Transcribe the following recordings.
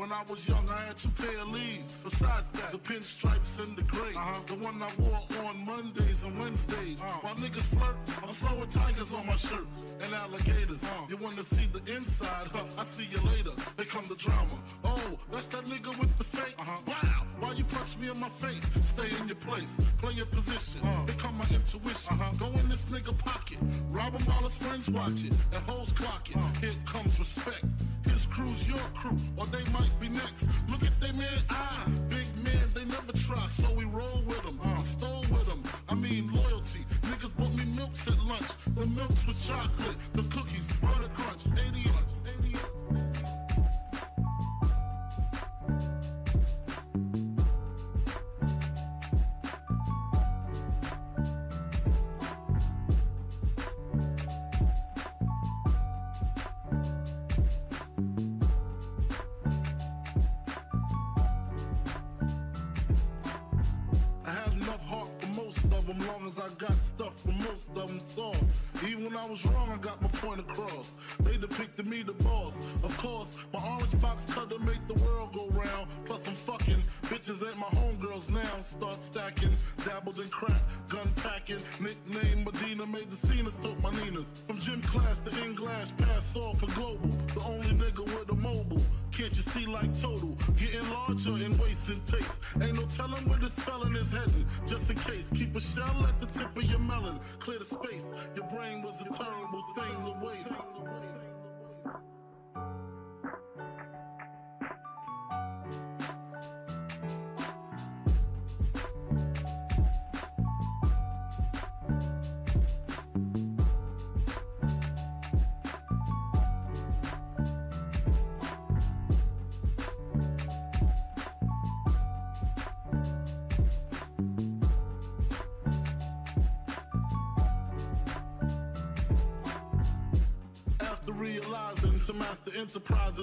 When I was young, I had two pair of leaves. Besides that, the pinstripes and the gray. Uh-huh. The one I wore on Mondays and Wednesdays. Uh-huh. While niggas flirt, I'm throwing tigers on my shirt and alligators. Uh-huh. You wanna see the inside? Huh? I see you later. Here come the drama. Oh, that's that nigga with the fake. Uh-huh. Wow. Why you punch me in my face? Stay in your place. Play your position. Uh-huh. Here come my intuition. Uh-huh. Go in this nigga pocket. Rob him while his friends watch it. And hoes clock it. Uh-huh. Here comes respect. His crew's your crew, or they might be next. Look at they man eye. Big man, they never try, so we roll with them. Uh. Stole with them. I mean loyalty. Niggas bought me milks at lunch. The milks with chocolate. The cookies, butter crunch. 80 80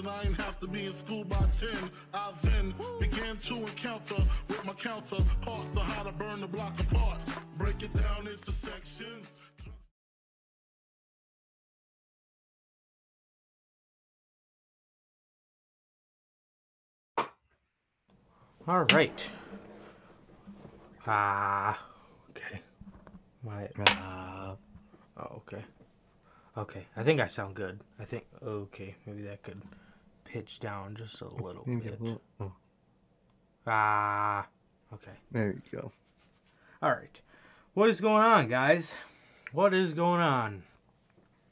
I ain't have to be in school by 10, I then began to encounter with my counterparts on how to burn the block apart. Break it down into sections. All right. Ah, okay. My Uh, oh, okay, okay. I think I sound good. I think okay. Maybe that could pitch down just a little a bit. little- oh, Ah, okay. there you go. All right. What is going on, guys? What is going on?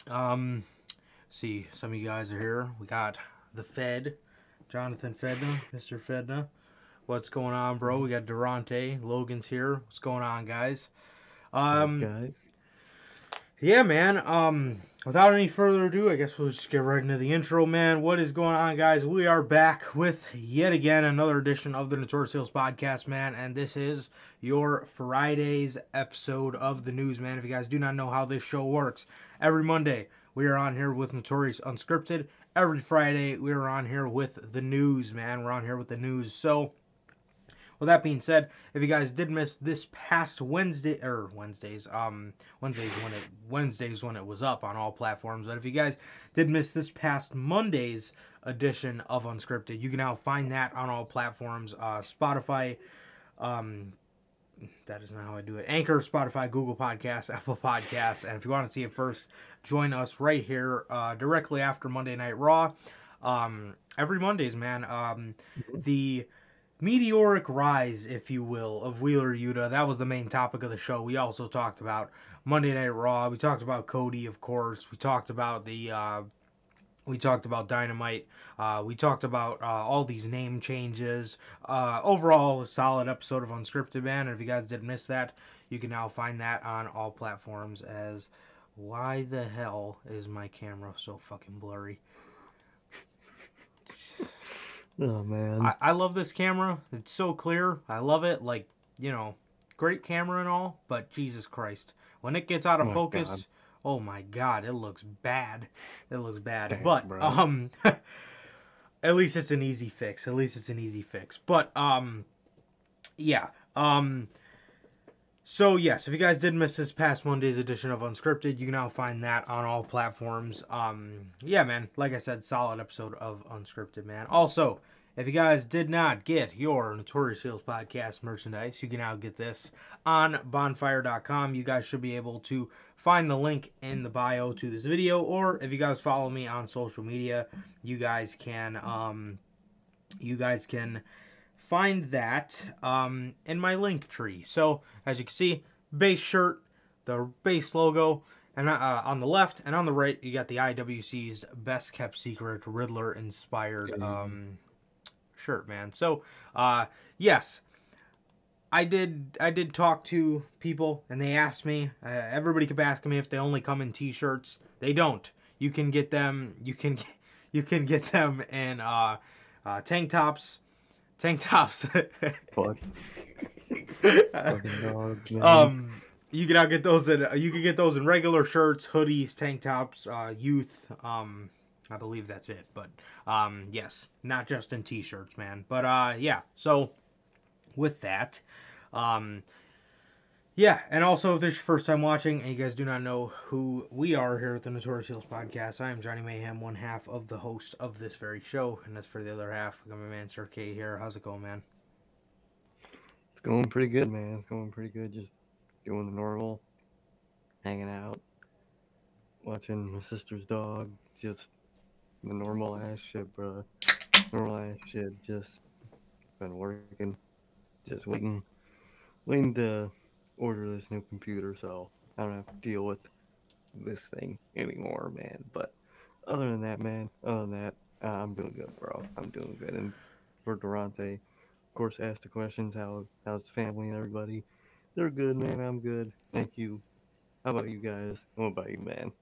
Um, see, some of you guys are here. We got the Fed, Jonathan Fedna, Mr. Fedna. What's going on, bro? We got Durante. Logan's here. What's going on, guys? Um, guys. Yeah, man. Um, without any further ado, I guess we'll just get right into the intro, man. What is going on, guys? We are back with yet again another edition of the Notorious Heels Podcast, man. And this is your Friday's episode of the news, man. If you guys do not know how this show works, every Monday we are on here with Notorious Unscripted. Every Friday we are on here with the news, man. We're on here with the news. So, with that being said, if you guys did miss this past Wednesday or Wednesdays, um, Wednesdays when it Wednesdays when it was up on all platforms, but if you guys did miss this past Monday's edition of Unscripted, you can now find that on all platforms, uh, Spotify, um, that is not how I do it. Anchor, Spotify, Google Podcasts, Apple Podcasts, and if you want to see it first, join us right here uh, directly after Monday Night Raw. Um, every Mondays, man. Um, the meteoric rise, if you will, of Wheeler Yuta. That was the main topic of the show. We also talked about Monday Night Raw. We talked about Cody, of course. We talked about the. Uh, we talked about Dynamite. Uh, we talked about uh, all these name changes. Uh, overall, a solid episode of Unscripted Man. And if you guys did miss that, you can now find that on all platforms. As why the hell is my camera so fucking blurry? Oh man. I, I love this camera. It's so clear. I love it. Like, you know, great camera and all, but Jesus Christ. When it gets out of Oh focus, God. oh my god, it looks bad. It looks bad. Damn, but bro. um at least it's an easy fix. At least it's an easy fix. But um yeah. Um So yes, if you guys did miss this past Monday's edition of Unscripted, you can now find that on all platforms. Um, yeah, man. Like I said, solid episode of Unscripted, man. Also, if you guys did not get your Notorious Heels podcast merchandise, you can now get this on bonfire.com. You guys should be able to find the link in the bio to this video, or if you guys follow me on social media, you guys can um, you guys can find that um, in my link tree. So as you can see, base shirt, the base logo, and uh, on the left and on the right, you got the IWC's best kept secret Riddler inspired um, shirt, man. So uh, yes. I did. I did talk to people, and they asked me. Uh, everybody kept asking me if they only come in T-shirts. They don't. You can get them. You can. Get, you can get them in uh, uh, tank tops, tank tops. Fuck. Dog, um, you can get those in. You can get those in regular shirts, hoodies, tank tops, uh, youth. Um, I believe that's it. But um, yes, not just in t-shirts, man. But uh, yeah. So with that, um, yeah, and also if this is your first time watching and you guys do not know who we are here at the Notorious Heels podcast, I am Johnny Mayhem, one half of the host of this very show, and that's for the other half. I got my man Sir K here. How's it going, man? It's going pretty good, man. It's going pretty good. Just doing the normal, hanging out, watching my sister's dog. Just the normal ass shit, bro. Normal ass shit. Just been working, just waiting, waiting to order this new computer, so I don't have to deal with this thing anymore, man. But other than that, man, other than that, uh, I'm doing good, bro. I'm doing good. And for Durante, of course, asked the questions. How how's the family and everybody? They're good, man. I'm good. Thank you. How about you guys? What about you, man?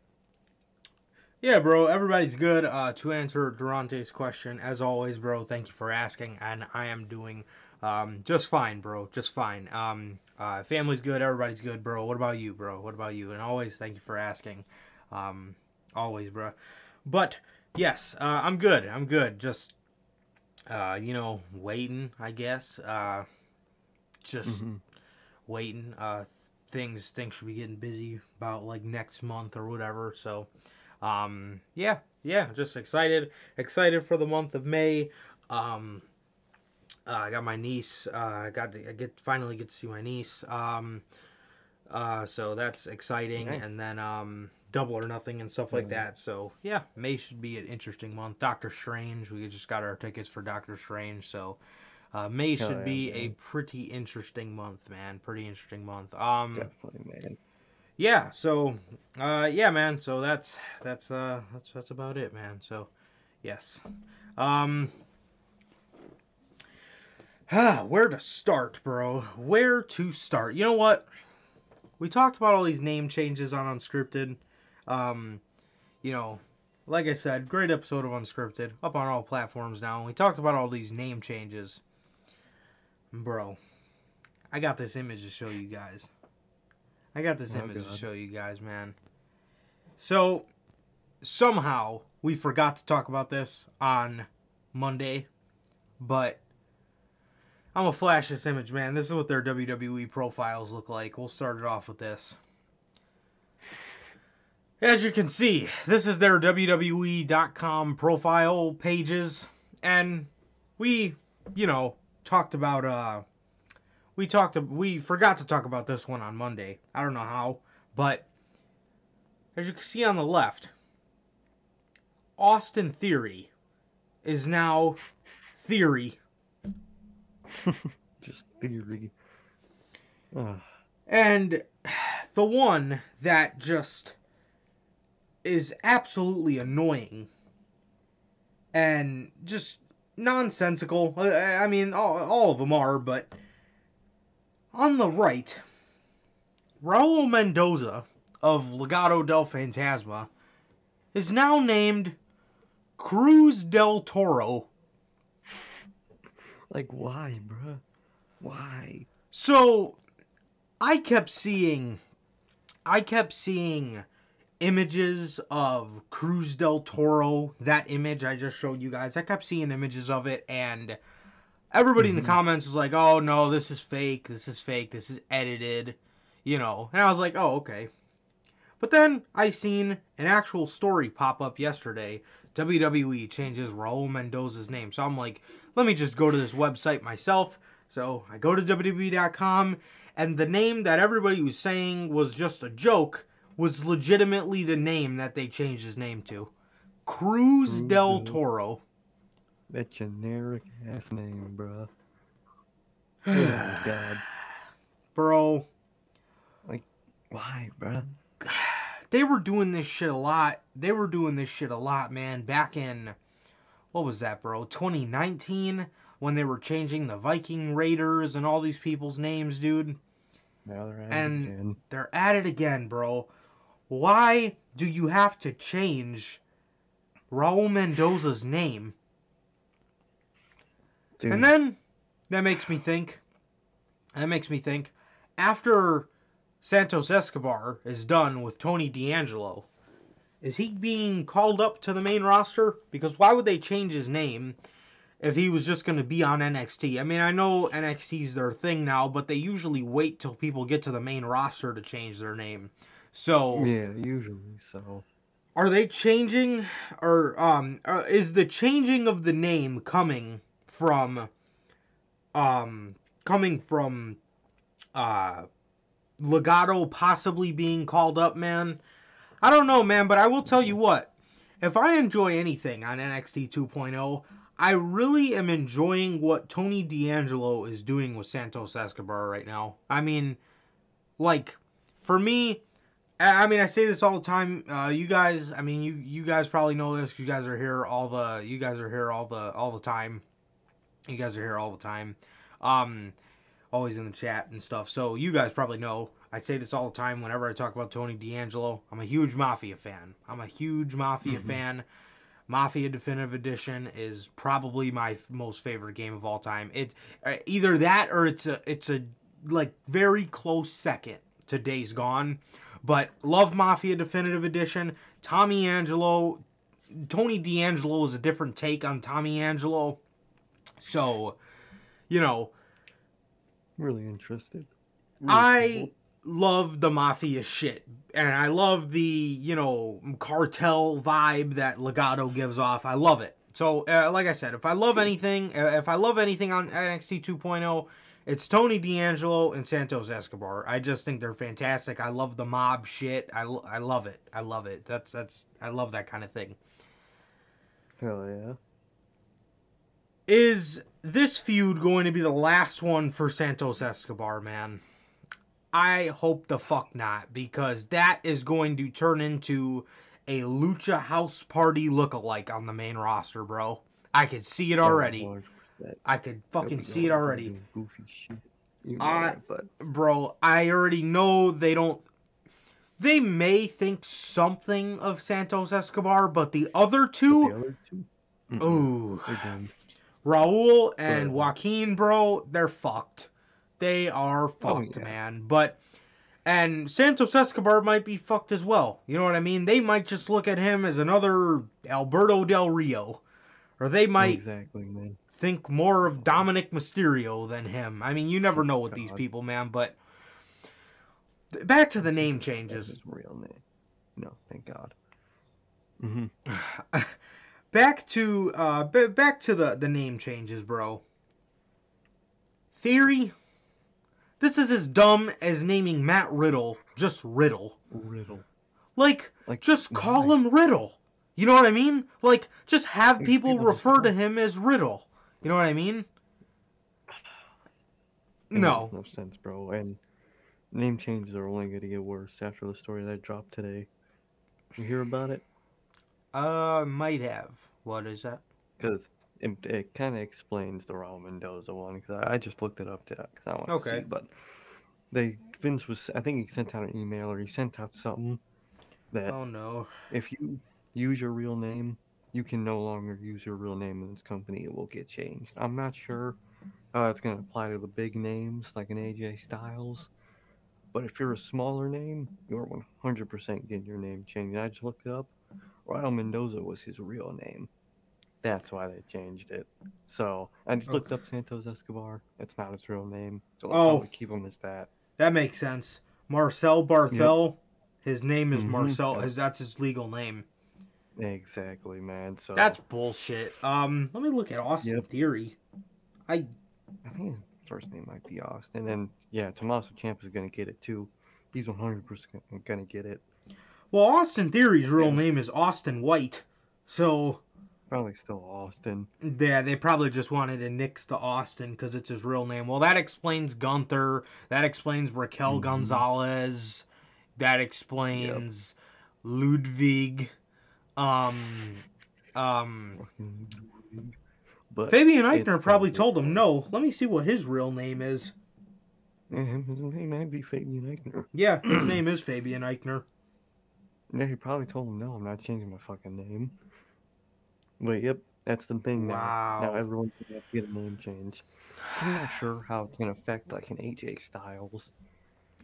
Yeah, bro, everybody's good. Uh, to answer Durante's question, as always, bro, thank you for asking, and I am doing um, just fine, bro, just fine. Um, uh, family's good, everybody's good, bro. What about you, bro? What about you? And always, thank you for asking. Um, always, bro. But yes, uh, I'm good. I'm good. Just uh, you know, waiting, I guess. Uh, just Mhm. waiting. Uh, things things should be getting busy about like next month or whatever. So, um, yeah, yeah, just excited, excited for the month of May. Um, uh, I got my niece. Uh, I got to, I get finally get to see my niece. Um, uh, so that's exciting, Nice. and then um, double or nothing and stuff like Mhm. that. So yeah, May should be an interesting month. Doctor Strange, we just got our tickets for Doctor Strange, so uh, May should yeah, be a pretty interesting month, man. Pretty interesting month. Um, Definitely, man. yeah so uh yeah man so that's that's uh that's that's about it man so yes um ah, where to start bro? Where to start? You know what? We talked about all these name changes on unscripted. Um you know like i said great episode of unscripted up on all platforms now and we talked about all these name changes. Bro i got this image to show you guys. I got this Oh, image to show you guys, man. So somehow we forgot to talk about this on Monday, but I'm gonna flash this image, man. This is what their WWE profiles look like. We'll start it off with this. As you can see, this is their WWE.com profile pages, and we, you know, talked about uh we talked we forgot to talk about this one on Monday. I don't know how, but as you can see on the left, Austin Theory is now Theory, Just theory. Ah, and the one that just is absolutely annoying and just nonsensical. I I mean, all, all of them are, but on the right, Raul Mendoza of Legado del Fantasma is now named Cruz del Toro. Like why, bruh? Why? So I kept seeing I kept seeing images of Cruz del Toro, that image I just showed you guys. I kept seeing images of it and everybody in the mm-hmm. comments was like, "Oh no, this is fake. This is fake. This is edited." you know. And I was like, oh, okay. But then I seen an actual story pop up yesterday. WWE changes Raul Mendoza's name. So I'm like, let me just go to this website myself. So I go to WWE.com, and the name that everybody was saying was just a joke was legitimately the name that they changed his name to Cruz del Toro. That generic ass name, bruh. Oh god. Bro, Like, Why, bro? they were doing this shit a lot. They were doing this shit a lot, man, back in what was that, bro? 2019 when they were changing the Viking Raiders and all these people's names, dude. Now they're at And- it again. They're at it again, bro. Why do you have to change Raul Mendoza's name? Dude, And then that makes me think. That makes me think. After Santos Escobar is done with Tony D'Angelo, is he being called up to the main roster? Because why would they change his name if he was just going to be on NXT? I mean, I know NXT's their thing now, but they usually wait till people get to the main roster to change their name. So yeah, usually so. are they changing or um uh, is the changing of the name coming from um coming from uh Legado possibly being called up man i don't know man but i will tell you what if i enjoy anything on nxt 2.0 i really am enjoying what tony d'angelo is doing with santos escobar right now i mean like for me I mean, I say this all the time. Uh, you guys, I mean, you you guys probably know this. You guys are here all the. You guys are here all the all the time. You guys are here all the time. Um, always in the chat and stuff. So you guys probably know. I say this all the time whenever I talk about Tony D'Angelo. I'm a huge Mafia fan. I'm a huge Mafia fan. Mafia Definitive Edition is probably my f- most favorite game of all time. It's uh, either that or it's a it's a like very close second to Days Gone. But love Mafia Definitive Edition. Tommy Angelo, Tony D'Angelo is a different take on Tommy Angelo. So, you know, Really interested. Really I cool. Love the mafia shit, and I love the you know cartel vibe that Legado gives off. I love it. So, uh, like I said, if I love anything, uh, if I love anything on NXT 2.0, oh, it's Tony D'Angelo and Santos Escobar. I just think they're fantastic. I love the mob shit. I, I love it. I love it. That's that's I love that kind of thing. Hell yeah. Is this feud going to be the last one for Santos Escobar, man? I hope the fuck not, because that is going to turn into a Lucha House Party lookalike on the main roster, bro. I could see it oh, already. 100%. I could fucking see it already. Goofy shit. You know I- that, Bro, I already know they don't. They may think something of Santos Escobar, but the other two, the other two, mm-mm, ooh. Raul and Joaquin, bro, they're fucked. They are fucked, yeah. man. But and Santos Escobar might be fucked as well. You know what I mean? They might just look at him as another Alberto Del Rio, or they might exactly, man. think more of Dominic Mysterio than him. I mean, you never know with these people, man. But back to the name That's changes. his real name. No, thank God. hmm back to uh b- back to the the name changes bro theory this is as dumb as naming matt riddle just riddle Riddle. like Like just call why? him riddle you know what i mean like just have people people refer to him as riddle you know what i mean no no sense, bro. And name changes are only going to get worse after the story that dropped today. You hear about it? uh might have what is that Because it, it kind of explains the Raul Mendoza one. Because I, I just looked it up because I want to Okay. see. But they Vince was I think he sent out an email or he sent out something that oh no if you use your real name, you can no longer use your real name in this company. It will get changed. I'm not sure how it's going to apply to the big names like an AJ Styles. But if you're a smaller name, you're 100% getting your name changed. I just looked it up. Raul Mendoza was his real name. That's why they changed it. So I just looked up Santos Escobar. It's not his real name. So Oh. Keep him as that. that makes sense Marcel Barthel. His name is Mhm. Marcel. His that's his legal name. Exactly, man. So That's bullshit. Um, let me look at Austin Yep. Theory. I I think his first name might be Austin, and then, yeah, Tommaso Ciampa is gonna get it too. He's 100 percent gonna get it. well, Austin Theory's real Yeah. name is Austin White. So Probably still Austin. yeah, they probably just wanted to nix the Austin because it's his real name. Well, that explains Gunther. That explains Raquel Mhm. Gonzalez. That explains Ludwig. Um, um, But Fabian Eichner probably probably told him no. Let me see what his real name is. Yeah, his name might be Fabian Eichner. Yeah, his name is Fabian Eichner. Yeah, he probably told him no. I'm not changing my fucking name. But yep, that's the thing now. Now everyone's gonna have to get a name change. I'm not sure how it's gonna affect like an AJ Styles.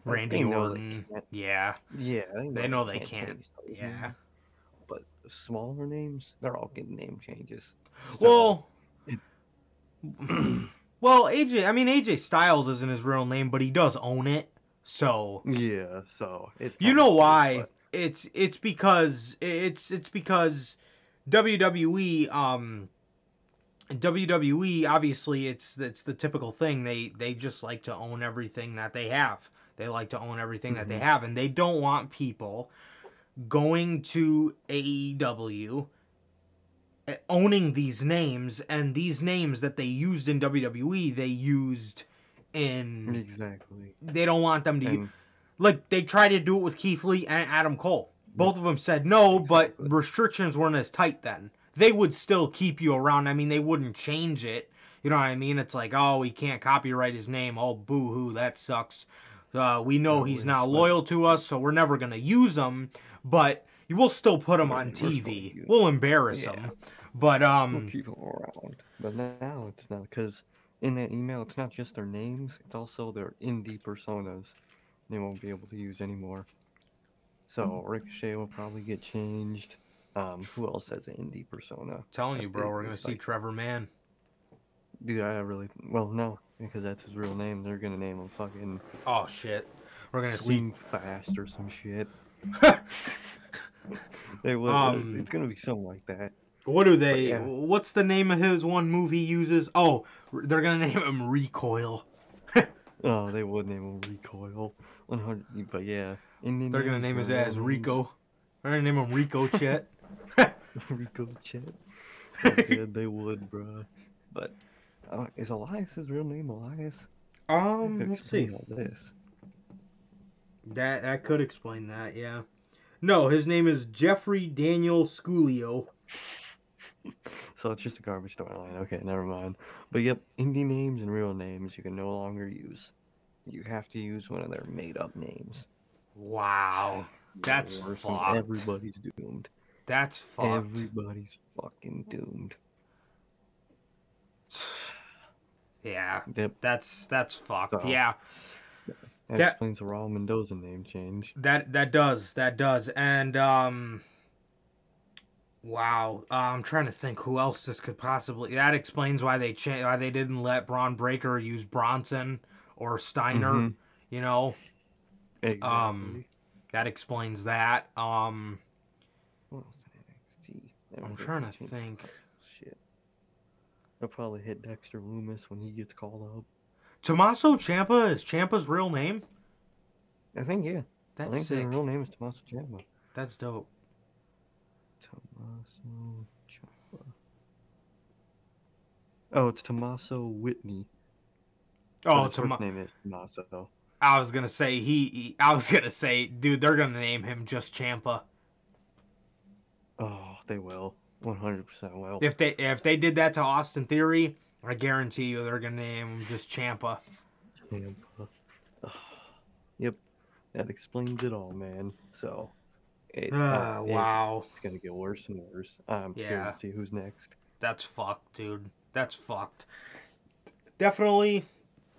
Randy they know they Orton. can't- Yeah, Yeah, They know they can't. change yeah. But smaller names, they're all getting name changes. So, Well, well, AJ. I mean, AJ Styles isn't his real name, but he does own it. So yeah, so it's you know why? It's it's because it's it's because WWE um WWE obviously it's it's the typical thing they they just like to own everything that they have. They like to own everything that they Mhm. have and they don't want people going to AEW eh, owning these names and these names that they used in WWE they used in Exactly. they don't want them to And like they tried to do it with Keith Lee and Adam Cole. Both of them said no, but restrictions weren't as tight then. They would still keep you around. I mean, they wouldn't change it. You know what I mean? It's like, oh, we can't copyright his name. Oh, boo hoo, that sucks. Uh, we know No, he's not loyal to us, so we're never gonna use him. But you will still put him on TV. We'll embarrass Yeah. him. But we'll um, keep them around. But now it's not because in that email, it's not just their names; it's also their indie personas. They won't be able to use anymore. So Mm-hmm. Ricochet will probably get changed. Um, who else has an indie persona? telling you, bro, we're gonna see like- Trevor Mann. Dude, I really well no because that's his real name. They're gonna name him fucking Oh shit, we're gonna Swing Fast or some shit. They will. Um, it's gonna be something like that. What do they? yeah. What's the name of his one move he uses? Oh, they're gonna name him Recoil. Oh, they would name him Recoil. 100. But yeah, Indian They're gonna name his ass. Rico. They're gonna name him Rico Chet. Rico Chet. They did, they would, bruh. But uh, is Elias his real name? Elias? um, let's see. all this. That that could explain that. Yeah. No, his name is Jeffrey Daniel Sciullo. So it's just a garbage storyline. Okay, never mind. But yep, indie names and real names you can no longer use. You have to use one of their made-up names. Wow, That's fucked. Everybody's doomed. that's fucked. Everybody's fucking doomed. Yeah, Yep, that's that's fucked. So- Yeah, that, That- explains the Raul Mendoza name change. that that does that does and um. Wow, uh, I'm trying to think who else this could possibly. That explains why they cha- why they didn't let Bron Breakker use Bronson or Steiner. Mhm. You know, Exactly. Um, that explains that. Um, What else in NXT? I'm trying to think. titles. Shit. They'll probably hit Dexter Lumis when he gets called up. Tommaso Ciampa is Ciampa's real name. I think yeah. I That's think sick. their real name is Tommaso Ciampa. That's dope. Tommaso Ciampa. Oh, it's Tommaso Whitney. Oh, his first name is Tommaso. I was gonna say he, he. I was gonna say, dude, they're gonna name him just Ciampa. Oh, they will. 100% will. If they if they did that to Austin Theory, I guarantee you they're gonna name him just Champa. Ciampa. Yep. That explains it all, man. So, it, uh, it- wow, it's gonna get worse and worse. I'm scared Yeah. to see who's next. that's fucked, dude. That's fucked. Definitely,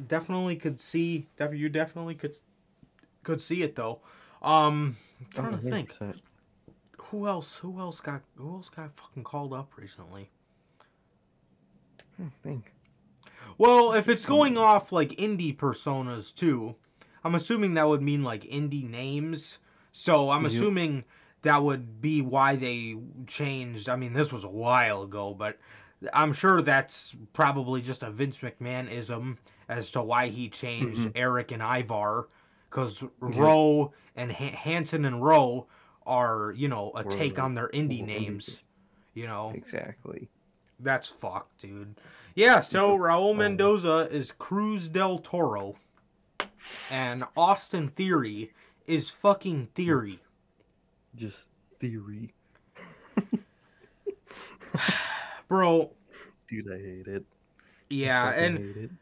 definitely could see. You definitely could could see it though. Um, I'm trying Oh, to think. Who else? Who else got? Who else got fucking called up recently? I think. Well, if it's going off like indie personas too, I'm assuming that would mean like indie names. So I'm Yep. assuming that would be why they changed. I mean, this was a while ago, but I'm sure that's probably just a Vince McMahon ism as to why he changed Mhm. Eric and Ivar, because Rowe and Han- Hanson and Rowe are you know a take on their indie names. You know, Exactly. that's fucked, dude. Yeah, so Raul Mendoza is Cruz del Toro, and Austin Theory is fucking Theory. Just theory. Bro, Dude, I hate it. yeah, Fucking and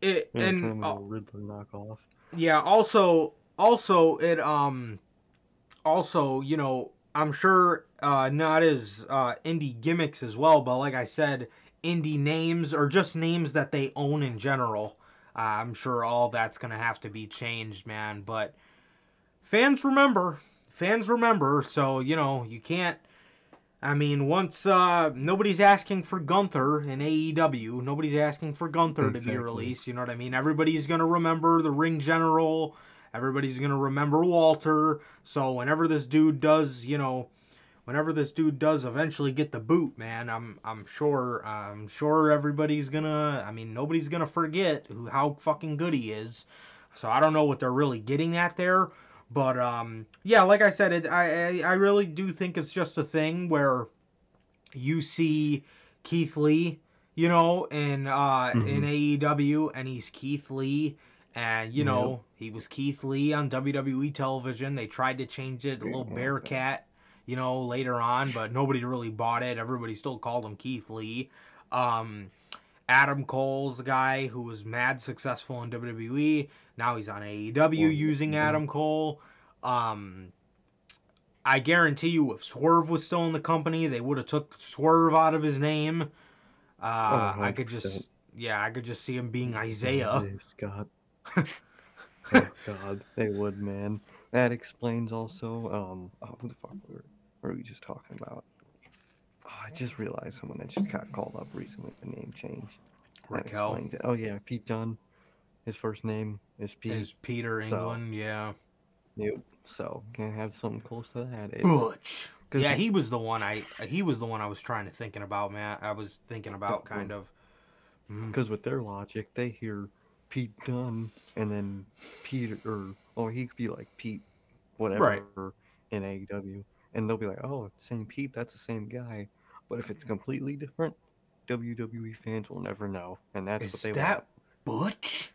it. Yeah, and kind of a uh, Riddler knockoff. yeah, also also it um also, you know, I'm sure uh not as uh indie gimmicks as well, but like I said, indie names or just names that they own in general. Uh, I'm sure all that's going to have to be changed, man, but fans remember. Fans remember, so you know, you can't I mean, once uh nobody's asking for Gunther in AEW, nobody's asking for Gunther to be released, you know what I mean? Everybody's going to remember the Ring General, everybody's going to remember Walter. So whenever this dude does, you know, whenever this dude does eventually get the boot, man, I'm I'm sure I'm sure everybody's going to I mean, nobody's going to forget who how fucking good he is. So I don't know what they're really getting at there. But um, yeah, like I said, it, I, I I really do think it's just a thing where you see Keith Lee, you know, in uh in AEW, and he's Keith Lee, and you know he was Keith Lee on WWE television. They tried to change it, a little Bearcat, you know, later on, but nobody really bought it. Everybody still called him Keith Lee. Um, Adam Cole's the guy who was mad successful in WWE. Now he's on AEW Well, using yeah. Adam Cole. Um, I guarantee you, if Swerve was still in the company, they would have took Swerve out of his name. Uh, Oh, I could just, yeah, I could just see him being Isaiah. Scott. oh God, they would, man. That explains also. Um, oh, who the fuck were, were we just talking about? Oh, I just realized someone that just got called up recently. The name change. That Raquel explains it. Oh yeah, Pete Dunne. His first name is Pete. is Peter So- England, yeah. Yep. So can have something close to that. It's- Butch. Yeah, he was the one I he was the one I was trying to thinking about, man. I was thinking about kind of. Mm. Because with their logic, they hear Pete Dunne and then Peter, or oh, he could be like Pete, whatever, in AEW, and they'll be like, oh, same Pete, that's the same guy. But if it's completely different, WWE fans will never know, and that's Is what they that Butch?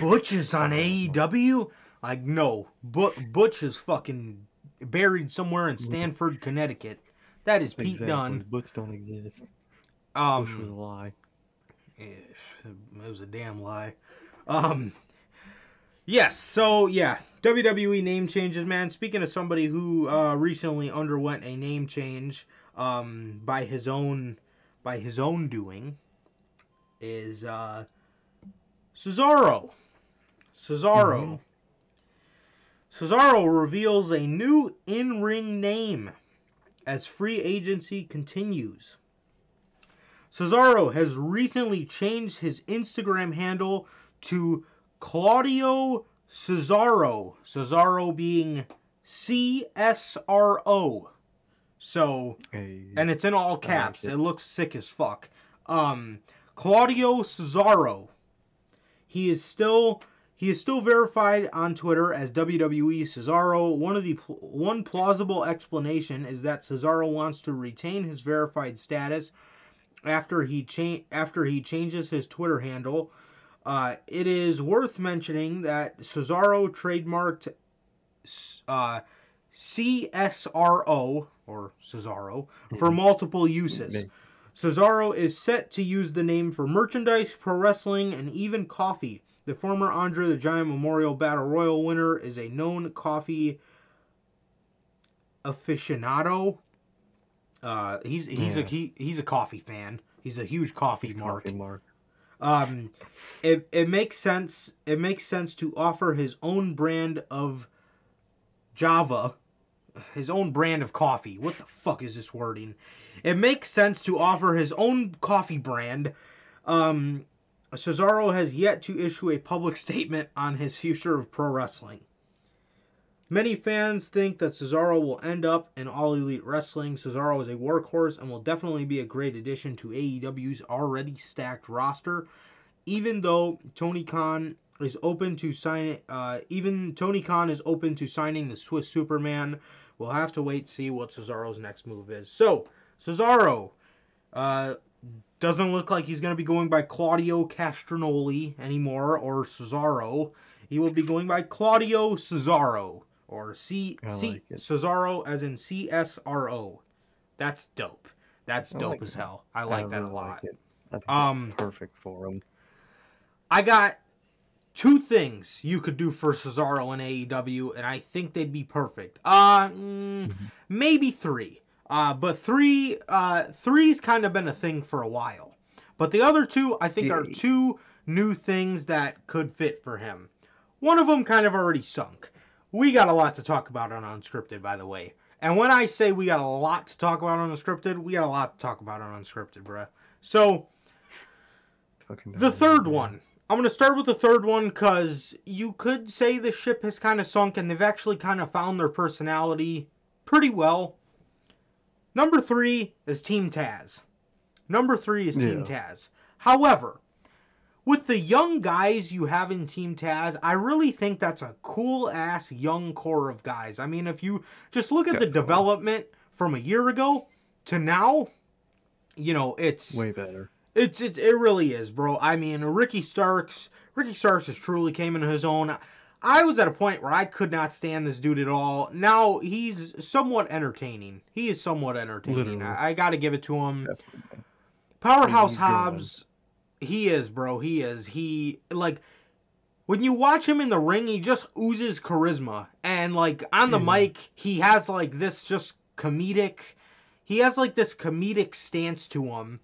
Butch is on AEW? Like, no. Bu- Butch is fucking buried somewhere in Stamford, Connecticut. That is. Pete exactly. Dunne. Butch don't exist. Bush was a Um, lie. eh, it was a damn lie. Um, yes. So yeah, WWE name changes, man. Speaking of somebody who uh, recently underwent a name change, um, by his own, by his own doing, is uh, Cesaro. Cesaro. Cesaro reveals a new in-ring name as free agency continues. Cesaro has recently changed his Instagram handle to Claudio Cesaro. Cesaro being C S R O. So, Hey, and it's in all caps. it. It looks sick as fuck. Um, Claudio Cesaro. He is still he is still verified on Twitter as WWE Cesaro. One of the one plausible explanation is that Cesaro wants to retain his verified status after he cha- after he changes his Twitter handle. Uh, it is worth mentioning that Cesaro trademarked uh, CSRO or Cesaro for multiple uses. Cesaro is set to use the name for merchandise, pro wrestling, and even coffee. The former Andre the Giant Memorial Battle Royal winner is a known coffee aficionado. Uh, he's he's a he, he's a coffee fan. He's a huge coffee mark. Coffee Mark. Um, it it makes sense. It makes sense to offer his own brand of Java, his own brand of coffee. What the fuck is this wording? It makes sense to offer his own coffee brand, um, Cesaro has yet to issue a public statement on his future of pro wrestling. Many fans think that Cesaro will end up in All Elite Wrestling. Cesaro is a workhorse and will definitely be a great addition to AEW's already stacked roster. Even though Tony Khan is open to sign, uh, even Tony Khan is open to signing the Swiss Superman. We'll have to wait see what Cesaro's next move is. So Cesaro uh, doesn't look like he's going to be going by Claudio Castagnoli anymore or Cesaro. He will be going by Claudio Cesaro or C I C it. Cesaro as in C S R O. That's dope. That's dope like as hell. I like that really a lot. Like. I Um, perfect for him. I got two things you could do for Cesaro in AEW, and I think they'd be perfect. Uh, mm, maybe three. Uh, but three, uh, three's kind of been a thing for a while. But the other two, I think, are two new things that could fit for him. One of them kind of already sunk. We got a lot to talk about on Unscripted, by the way. And when I say we got a lot to talk about on Unscripted, we got a lot to talk about on Unscripted, bruh. So, the third one. I'm going to start with the third one because you could say the ship has kind of sunk and they've actually kind of found their personality pretty well. Number three is Team Taz. Number three is Team Taz. However, with the young guys you have in Team Taz, I really think that's a cool ass young core of guys. I mean, if you just look at the development from a year ago to now, you know, it's Way better. It's it, it really is, bro. I mean, Ricky Starks, Ricky Starks has truly came into his own. I was at a point where I could not stand this dude at all. Now he's somewhat entertaining. He is somewhat entertaining. Literally. I, I got to give it to him. Definitely. Powerhouse He's Hobbs, he is, bro. He is. He like when you watch him in the ring, he just oozes charisma, and like on the mic, he has like this just comedic. He has like this comedic stance to him,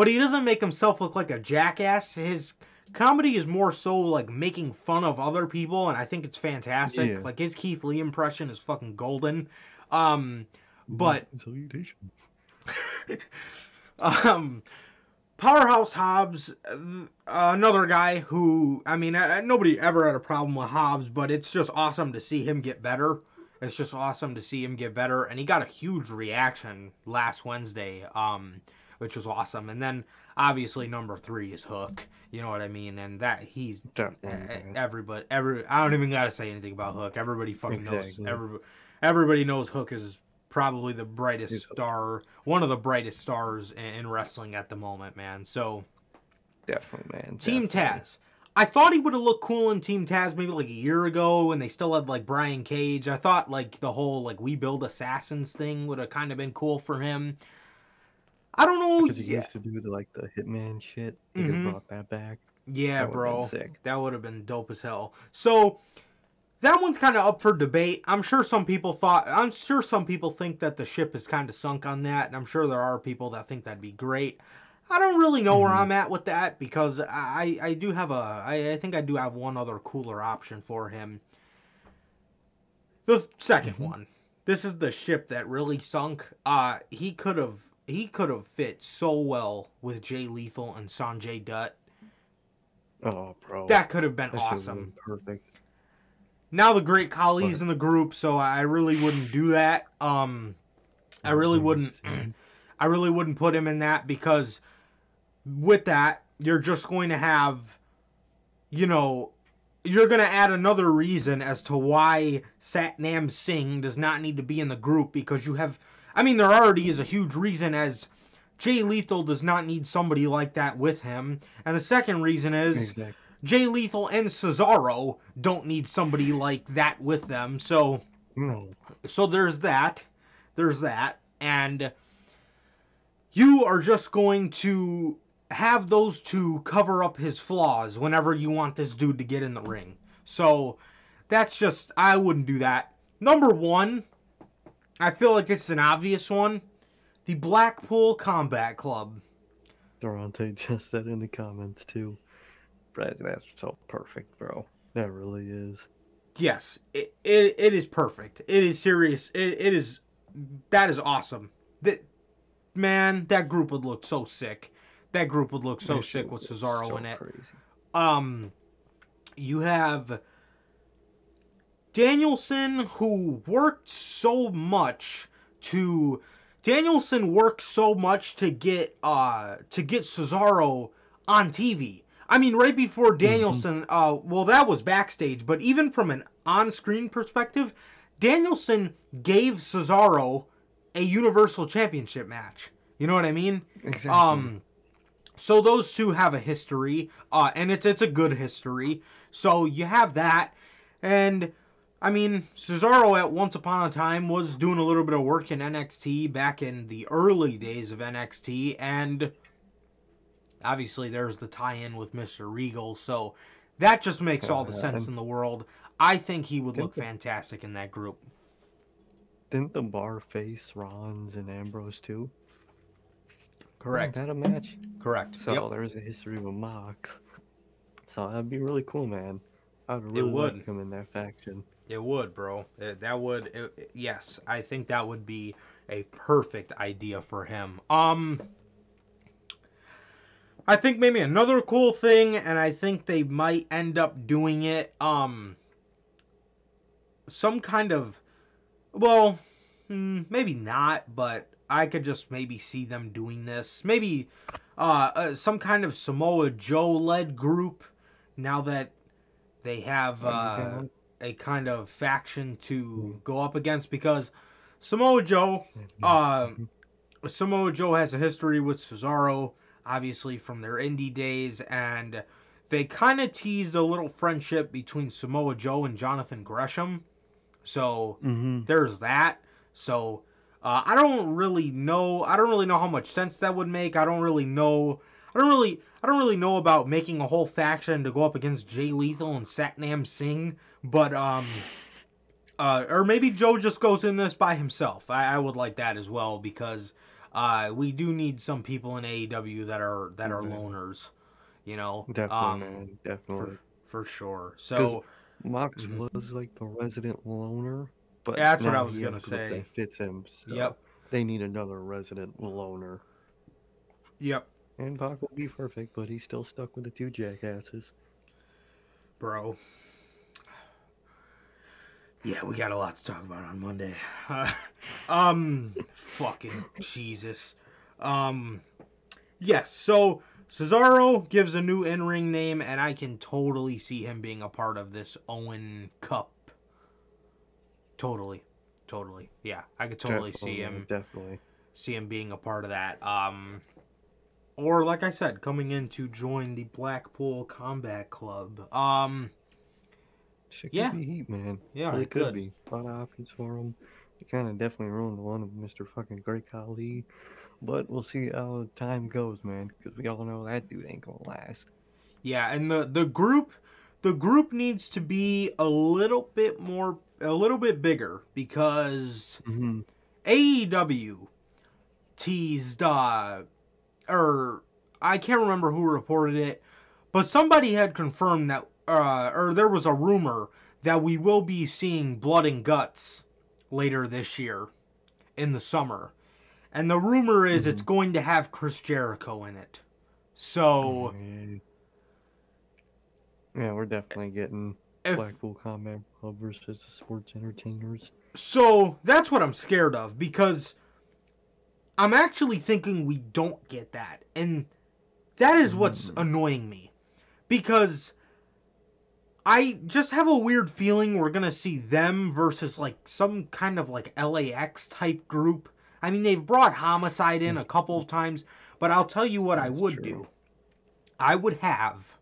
but he doesn't make himself look like a jackass. His comedy is more so like making fun of other people, and I think it's fantastic. Yeah. Like his Keith Lee impression is fucking golden. Um, but Salutation. um, Powerhouse Hobbs, uh, another guy who, I mean, uh, nobody ever had a problem with Hobbs, but it's just awesome to see him get better. It's just awesome to see him get better, and he got a huge reaction last Wednesday, um, which was awesome. And then obviously number three is Hook. You know what I mean? And that he's Definitely. uh, everybody. Every I don't even gotta say anything about Hook. Everybody fucking Exactly. knows. Every, everybody knows Hook is probably the brightest He's star, one of the brightest stars in, in wrestling at the moment, man. So Definitely, man. Team definitely. Taz. I thought he would have looked cool in Team Taz maybe like a year ago when they still had like Brian Cage. I thought like the whole like we build assassins thing would have kind of been cool for him. I don't know. Because he Yeah, used to do the like the hitman shit. They Mhm. could brought that back. yeah That bro. sick. That would have been dope as hell. So that one's kind of up for debate. I'm sure some people thought. I'm sure some people think that the ship is kind of sunk on that, and I'm sure there are people that think that'd be great. I don't really know where Mhm. I'm at with that because I I do have a I, I think I do have one other cooler option for him. The 2nd Mhm. one. This is the ship that really sunk. Uh he could have he could have fit so well with Jay Lethal and Sanjay Dutt. Oh, bro. That could have been That awesome. been Perfect. now the great Khali's But- in the group, so I really wouldn't do that. Um, I really Mhm, wouldn't. I really wouldn't put him in that because with that you're just going to have, you know, you're going to add another reason as to why Satnam Singh does not need to be in the group because you have. I mean, there already is a huge reason as. Jay Lethal does not need somebody like that with him. And the second reason is Exactly. Jay Lethal and Cesaro don't need somebody like that with them. So No. so there's that. There's that. And you are just going to have those two cover up his flaws whenever you want this dude to get in the ring. So that's just I wouldn't do that. Number 1, I feel like this is an obvious one. The Blackpool Combat Club. Durante just said in the comments too. Brad, that's so perfect, bro. That really is. Yes, it, it, it is perfect. It is serious. It, it is that is awesome. That man, that group would look so sick. that group would look so That sick with Cesaro so in it. Crazy. Um, you have Danielson who worked so much to Danielson worked so much to get uh to get Cesaro on TV. I mean, right before Danielson, uh, well, that was backstage, but even from an on-screen perspective, Danielson gave Cesaro a Universal Championship match. You know what I mean? Exactly. Um, so those two have a history, uh, and it's it's a good history. So you have that, and I mean Cesaro at once upon a time was doing a little bit of work in NXT back in the early days of NXT, and obviously there's the tie-in with Mister Regal. So that just makes all the sense in the world. I think he would look fantastic in that group. Didn't the bar face Rollins and Ambrose too? Correct. That a match. Correct. So Yep. there's a history with Mox. So that'd be really cool, man. I'd really would. like him in that faction. It would, bro. It- that would. it- it- yes, I think that would be a perfect idea for him. Um, I think maybe another cool thing, and I think they might end up doing it. Um, some kind of, well, hmm, maybe not, but I could just maybe see them doing this. Maybe uh, uh some kind of Samoa Joe led group. Now that they have uh. A kind of faction to go up against, because Samoa Joe, uh, Samoa Joe has a history with Cesaro, obviously from their indie days, and they kind of teased a little friendship between Samoa Joe and Jonathan Gresham. So Mm-hmm. there's that. So uh, I don't really know. I don't really know how much sense that would make. I don't really know. I don't really. I don't really know about making a whole faction to go up against Jay Lethal and Satnam Singh. But um, uh, or maybe Joe just goes in this by himself. I, I would like that as well because uh, we do need some people in AEW that are that are Mhm. loners. You know, Definitely, um, man. Definitely. for for sure. So Mox Mhm. was like the resident loner, but Yeah, that's what I was gonna has a group say. That fits him. So Yep. They need another resident loner. yep, And Pac will be perfect, but he's still stuck with the two jackasses. bro. Yeah, we got a lot to talk about on Monday. um, fucking Jesus. Um, yes. So Cesaro gives a new in-ring name, and I can totally see him being a part of this Owen Cup. Totally, totally. Yeah, I could totally see him Definitely. see him being a part of that. Um, or like I said, coming in to join the Blackpool Combat Club. Um, Shit Yeah. could be heat, man. Yeah, really it could could. be. A lot of options for him. He kind of definitely ruined the one of Mr. fucking Great Khali. But we'll see how the time goes, man. Because we all know that dude ain't gonna last. yeah, and the the group, the group needs to be a little bit more, a little bit bigger because Mm-hmm. AEW teased, uh, or I can't remember who reported it, but somebody had confirmed that, uh, or there was a rumor that we will be seeing Blood and Guts later this year in the summer. And the rumor is it's going to have Chris Jericho in it. So, Yeah, we're definitely getting if, Blackpool Combat Club versus the Sports Entertainers. So that's what I'm scared of because I'm actually thinking we don't get that. And that is what's mm. annoying me. Because I just have a weird feeling we're going to see them versus like some kind of like LAX type group. I mean, they've brought Homicide in a couple of times, but I'll tell you what I would true. do. I would have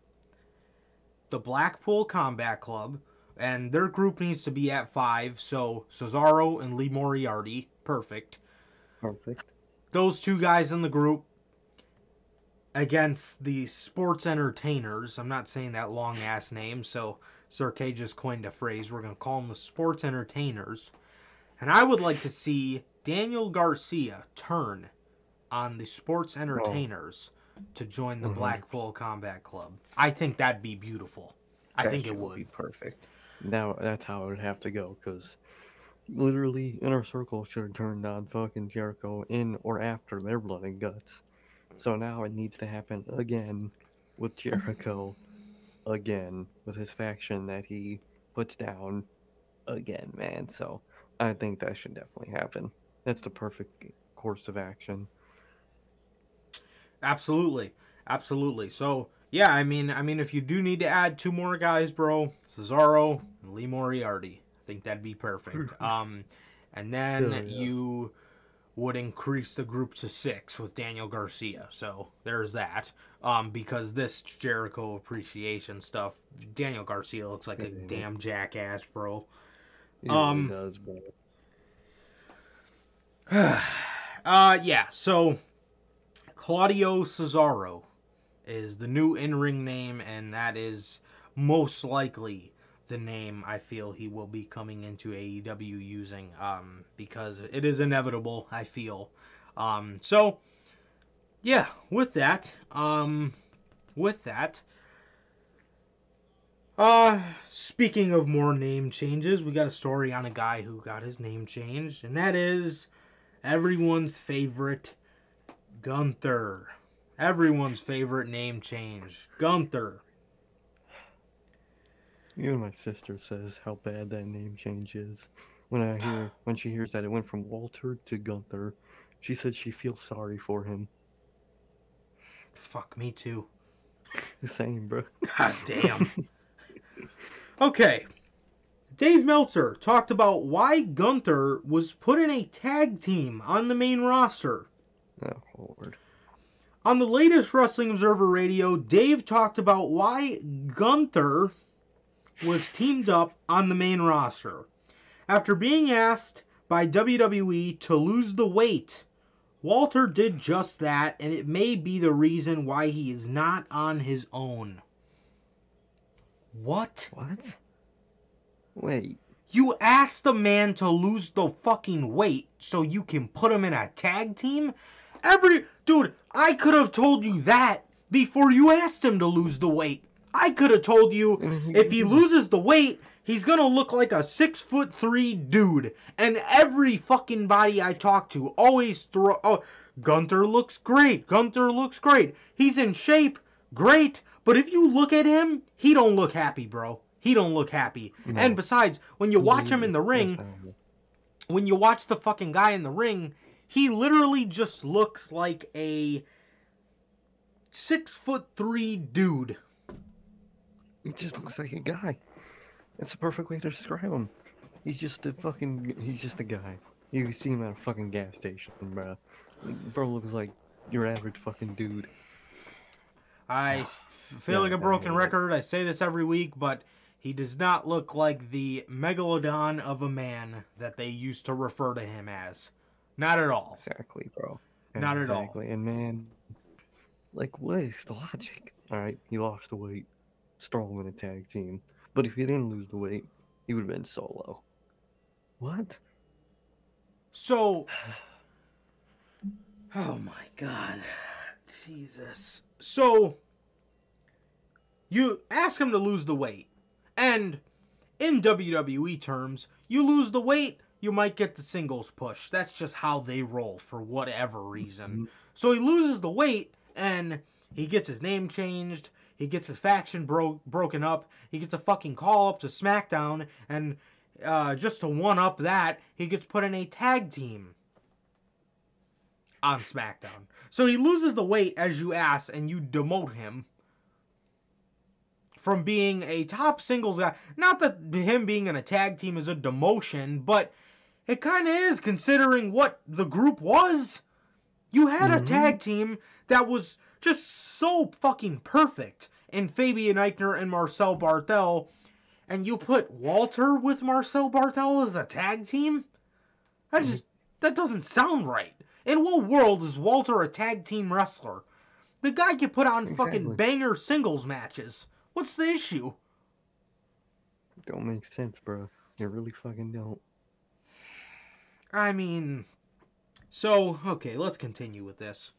the Blackpool Combat Club, and their group needs to be at five. So Cesaro and Lee Moriarty, perfect. Perfect. Those two guys in the group against the Sports Entertainers. I'm not saying that long ass name, so Sir K just coined a phrase. We're gonna call them the Sports Entertainers. And I would like to see Daniel Garcia turn on the Sports Entertainers to join the Mhm. Blackpool Combat Club. I think that'd be beautiful. I That think it shit would. be perfect. Now that's how it would have to go, because literally Inner Circle should have turned on fucking Jericho in or after their blood and guts. So now it needs to happen again with Jericho, again with his faction that he puts down again, man. So I think that should definitely happen. That's the perfect course of action. Absolutely, absolutely. So yeah, I mean, I mean, if you do need to add two more guys, bro, Cesaro and Lee Moriarty, think that'd be perfect. Um, and then Hell yeah. you would increase the group to six with Daniel Garcia. So there's that. Um, because this Jericho appreciation stuff, Daniel Garcia looks like a Yeah. damn jackass, bro. He Um, really does, bro. Uh, yeah. So Claudio Cesaro is the new in-ring name, and that is most likely the name I feel he will be coming into AEW using, um, because it is inevitable. I feel. Um, so yeah. With that, um, with that. Uh, speaking of more name changes, we got a story on a guy who got his name changed, and that is everyone's favorite Gunther. Everyone's favorite name change, Gunther. Even my sister says how bad that name change is. When I hear when she hears that it went from Walter to Gunther, she said she feels sorry for him. Fuck me too. Same, bro. God damn. okay. Dave Meltzer talked about why Gunther was put in a tag team on the main roster. Oh lord. On the latest Wrestling Observer Radio, Dave talked about why Gunther was teamed up on the main roster. After being asked by WWE to lose the weight, Walter did just that, and it may be the reason why he is not on his own. What? What? Wait. You asked the man to lose the fucking weight so you can put him in a tag team? Every dude, I could have told you that before you asked him to lose the weight. I could have told you if he loses the weight, he's gonna look like a six foot three dude. And every fucking body I talk to always throw. Oh, Gunther looks great. Gunther looks great. He's in shape, great. But if you look at him, he don't look happy, bro. He don't look happy. And besides, when you watch him in the ring, when you watch the fucking guy in the ring, he literally just looks like a six foot three dude. He just looks like a guy. That's the perfect way to describe him. He's just a fucking. He's just a guy. You can see him at a fucking gas station, bro. Bro looks like your average fucking dude. I feel like a broken record. I say this every week, but he does not look like the megalodon of a man that they used to refer to him as. Not at all. Exactly, bro. Not at all. exactly. And man, like, what is the logic? All right, he lost the weight. Him in a tag team. But if he didn't lose the weight, he would have been solo. What? So, oh my god, Jesus. So, you ask him to lose the weight, and in WWE terms, you lose the weight, you might get the singles push. That's just how they roll for whatever reason. Mm-hmm. So he loses the weight, and he gets his name changed. He gets his faction bro- broken up. He gets a fucking call up to SmackDown, and uh, just to one up that, he gets put in a tag team on SmackDown. So he loses the weight as you ask, and you demote him from being a top singles guy. Not that him being in a tag team is a demotion, but it kind of is considering what the group was. You had a tag team that was just so fucking perfect in Fabian Aichner and Marcel Barthel, and you put Walter with Marcel Barthel as a tag team? That just that doesn't sound right. In what world is Walter a tag team wrestler? The guy can put on fucking banger singles matches. What's the issue? Don't make sense, bro. You really fucking don't. I mean, so, okay, let's continue with this.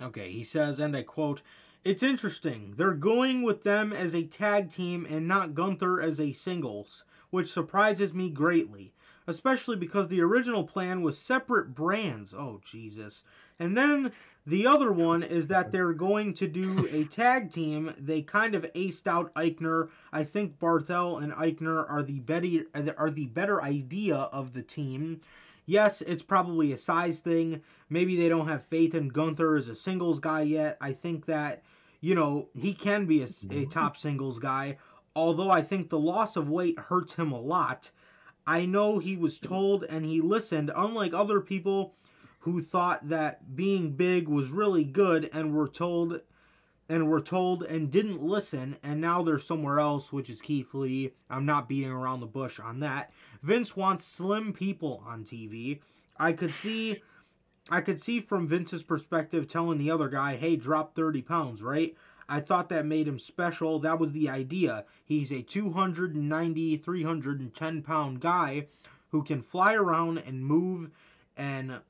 Okay, he says, and I quote, It's interesting. They're going with them as a tag team and not Gunther as a singles, which surprises me greatly. especially because the original plan was separate brands. Oh, Jesus. And then the other one is that they're going to do a tag team. They kind of aced out Aichner. I think Barthel and Aichner are the better are the better idea of the team. Yes, it's probably a size thing. Maybe they don't have faith in Gunther as a singles guy yet. I think that you know he can be a, a mm-hmm. top singles guy. Although I think the loss of weight hurts him a lot. I know he was told and he listened, unlike other people who thought that being big was really good and were told and were told and didn't listen and now they're somewhere else which is Keith Lee. I'm not beating around the bush on that. Vince wants slim people on TV. I could see I could see from Vince's perspective telling the other guy, "Hey, drop 30 pounds," right? I thought that made him special. That was the idea. He's a 290, 310 pound guy who can fly around and move and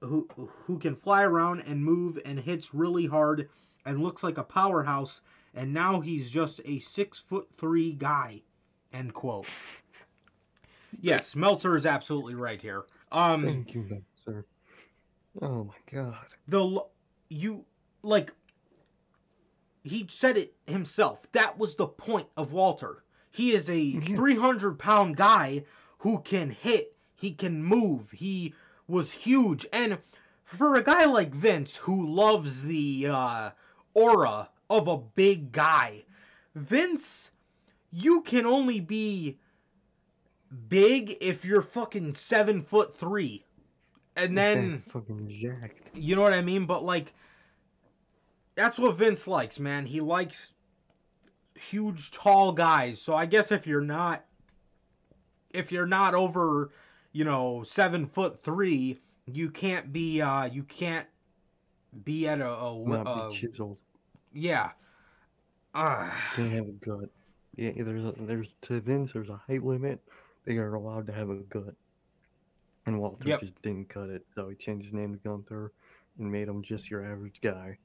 who who can fly around and move and hits really hard and looks like a powerhouse and now he's just a six foot three guy end quote yes meltzer is absolutely right here. Um Thank you, sir. Oh my god. the you like he said it himself. That was the point of walter. He is a Yeah. 300 pound guy who can hit. He can move. He was huge. And for a guy like vince who loves the uh, aura of a big guy vince you can only be big if you're fucking seven foot three and then fucking jacked. you know what I mean? But like, that's what Vince likes, man. He likes huge, tall guys. So I guess if you're not, if you're not over, you know, seven foot three, you can't be, uh, you can't be at a, a, a be chiseled. yeah. Uh, Can't have a gut. Yeah, there's a, there's to Vince. There's a height limit. They are allowed to have a gut. And Walter Yep. just didn't cut it, so he changed his name to Gunther and made him just your average guy.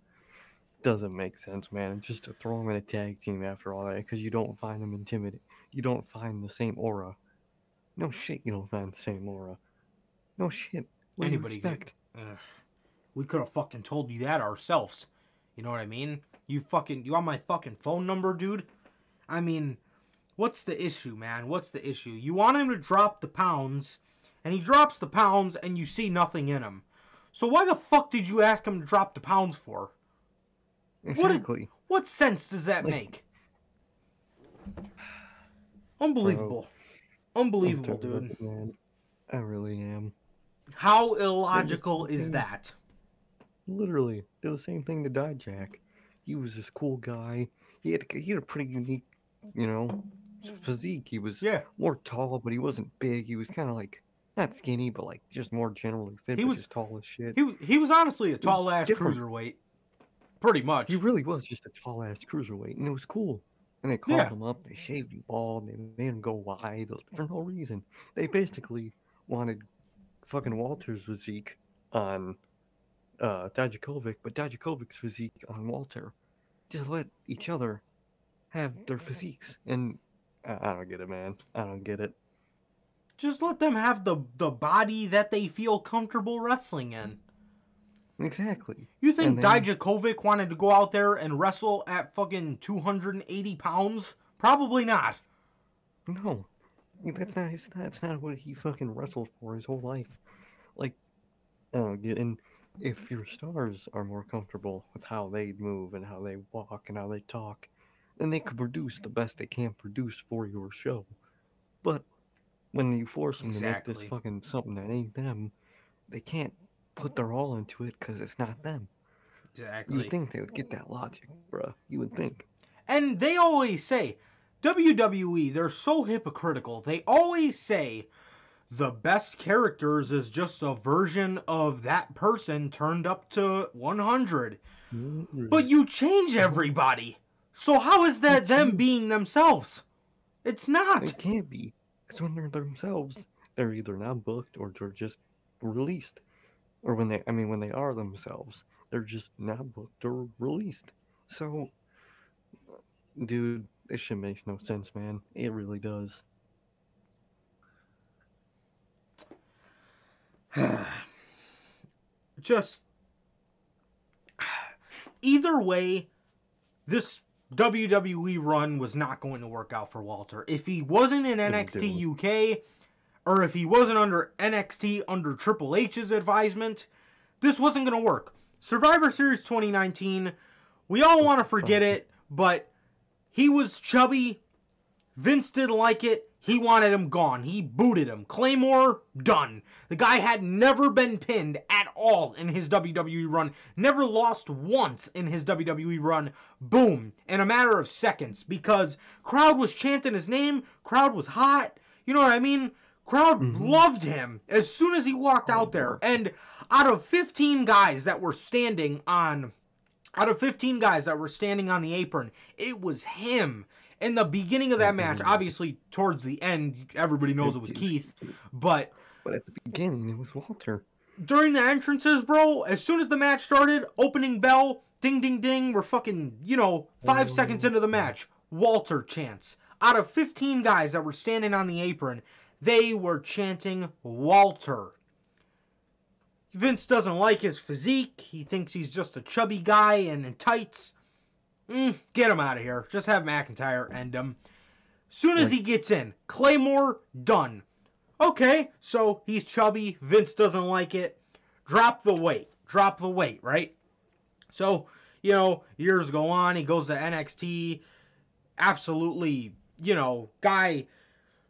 Doesn't make sense, man. Just to throw him in a tag team after all that, because you don't find him intimidating. You don't find the same aura. No shit, you don't find the same aura. No shit. What Anybody could- expect? We could have fucking told you that ourselves. You know what I mean? You fucking, you want my fucking phone number, dude? I mean, what's the issue, man? What's the issue? You want him to drop the pounds, and he drops the pounds, and you see nothing in him. So why the fuck did you ask him to drop the pounds for? What Exactly. What sense does that Like- make? Unbelievable. I'm Unbelievable, dude. it. I really am. How illogical is that? Literally, did the same thing to Dijak. He was this cool guy. He had he had a pretty unique, you know, physique. He was Yeah. more tall, but he wasn't big. He was kind of like not skinny, but like just more generally fit. He was- tall as shit. He, he was honestly a tall ass different. cruiserweight. Pretty much. He really was just a tall ass cruiserweight, and it was cool. And they called Yeah. him up. They shaved him bald. They made him go wide for no reason. They basically wanted fucking Walter's physique on uh, Dijakovic, but Dijakovic's physique on Walter. Just let each other have their physiques, and I, don't get it, man. I don't get it. Just let them have the the body that they feel comfortable wrestling in. Exactly. You think then- Dijakovic wanted to go out there and wrestle at fucking 280 pounds? Probably not. No, that's not. It's not. That's not what he fucking wrestled for his whole life. Like, I don't get. And if your stars are more comfortable with how they move and how they walk and how they talk, then they could produce the best they can produce for your show. But when you force them to make this fucking something that ain't them, they can't put their all into it because it's not them. Exactly. You'd think they would get that logic, bruh. You would think. And they always say, WWE, they're so hypocritical. They always say the best characters is just a version of that person turned up to 100. But you change everybody. So how is that them being themselves? It's not. It can't be. It's when they're themselves. They're either not booked or they're just released. Or when they, I mean, when they are themselves, they're just not booked or released. So, dude, this shit makes no sense, man. It really does. just either way, this WWE run was not going to work out for Walter. If he wasn't in NXT UK, or if he wasn't under NXT under Triple H's advisement, this wasn't going to work. Survivor Series 2019, we all want to forget it, but he was chubby. Vince didn't like it. He wanted him gone. He booted him. Claymore, done. The guy had never been pinned at all in his WWE run. Never lost once in his WWE run. Boom. In a matter of seconds. Because crowd was chanting his name. Crowd was hot. You know what I mean? Crowd mm-hmm. loved him as soon as he walked out there. And out of 15 guys that were standing on out of 15 guys that were standing on the apron, it was him in the beginning of that mm-hmm. match, obviously towards the end, everybody knows it was mm-hmm. Keith, but but at the beginning it was Walter. During the entrances, bro, as soon as the match started, opening bell, ding ding ding, we're fucking, you know, 5 oh. seconds into the match, Walter chants. Out of 15 guys that were standing on the apron, they were chanting Walter. Vince doesn't like his physique. He thinks he's just a chubby guy and in tights. Mm, get him out of here. Just have McIntyre end him. Soon as he gets in, Claymore, done. Okay, so he's chubby. Vince doesn't like it. Drop the weight. Drop the weight, right? So, you know, years go on. He goes to NXT. Absolutely, you know, guy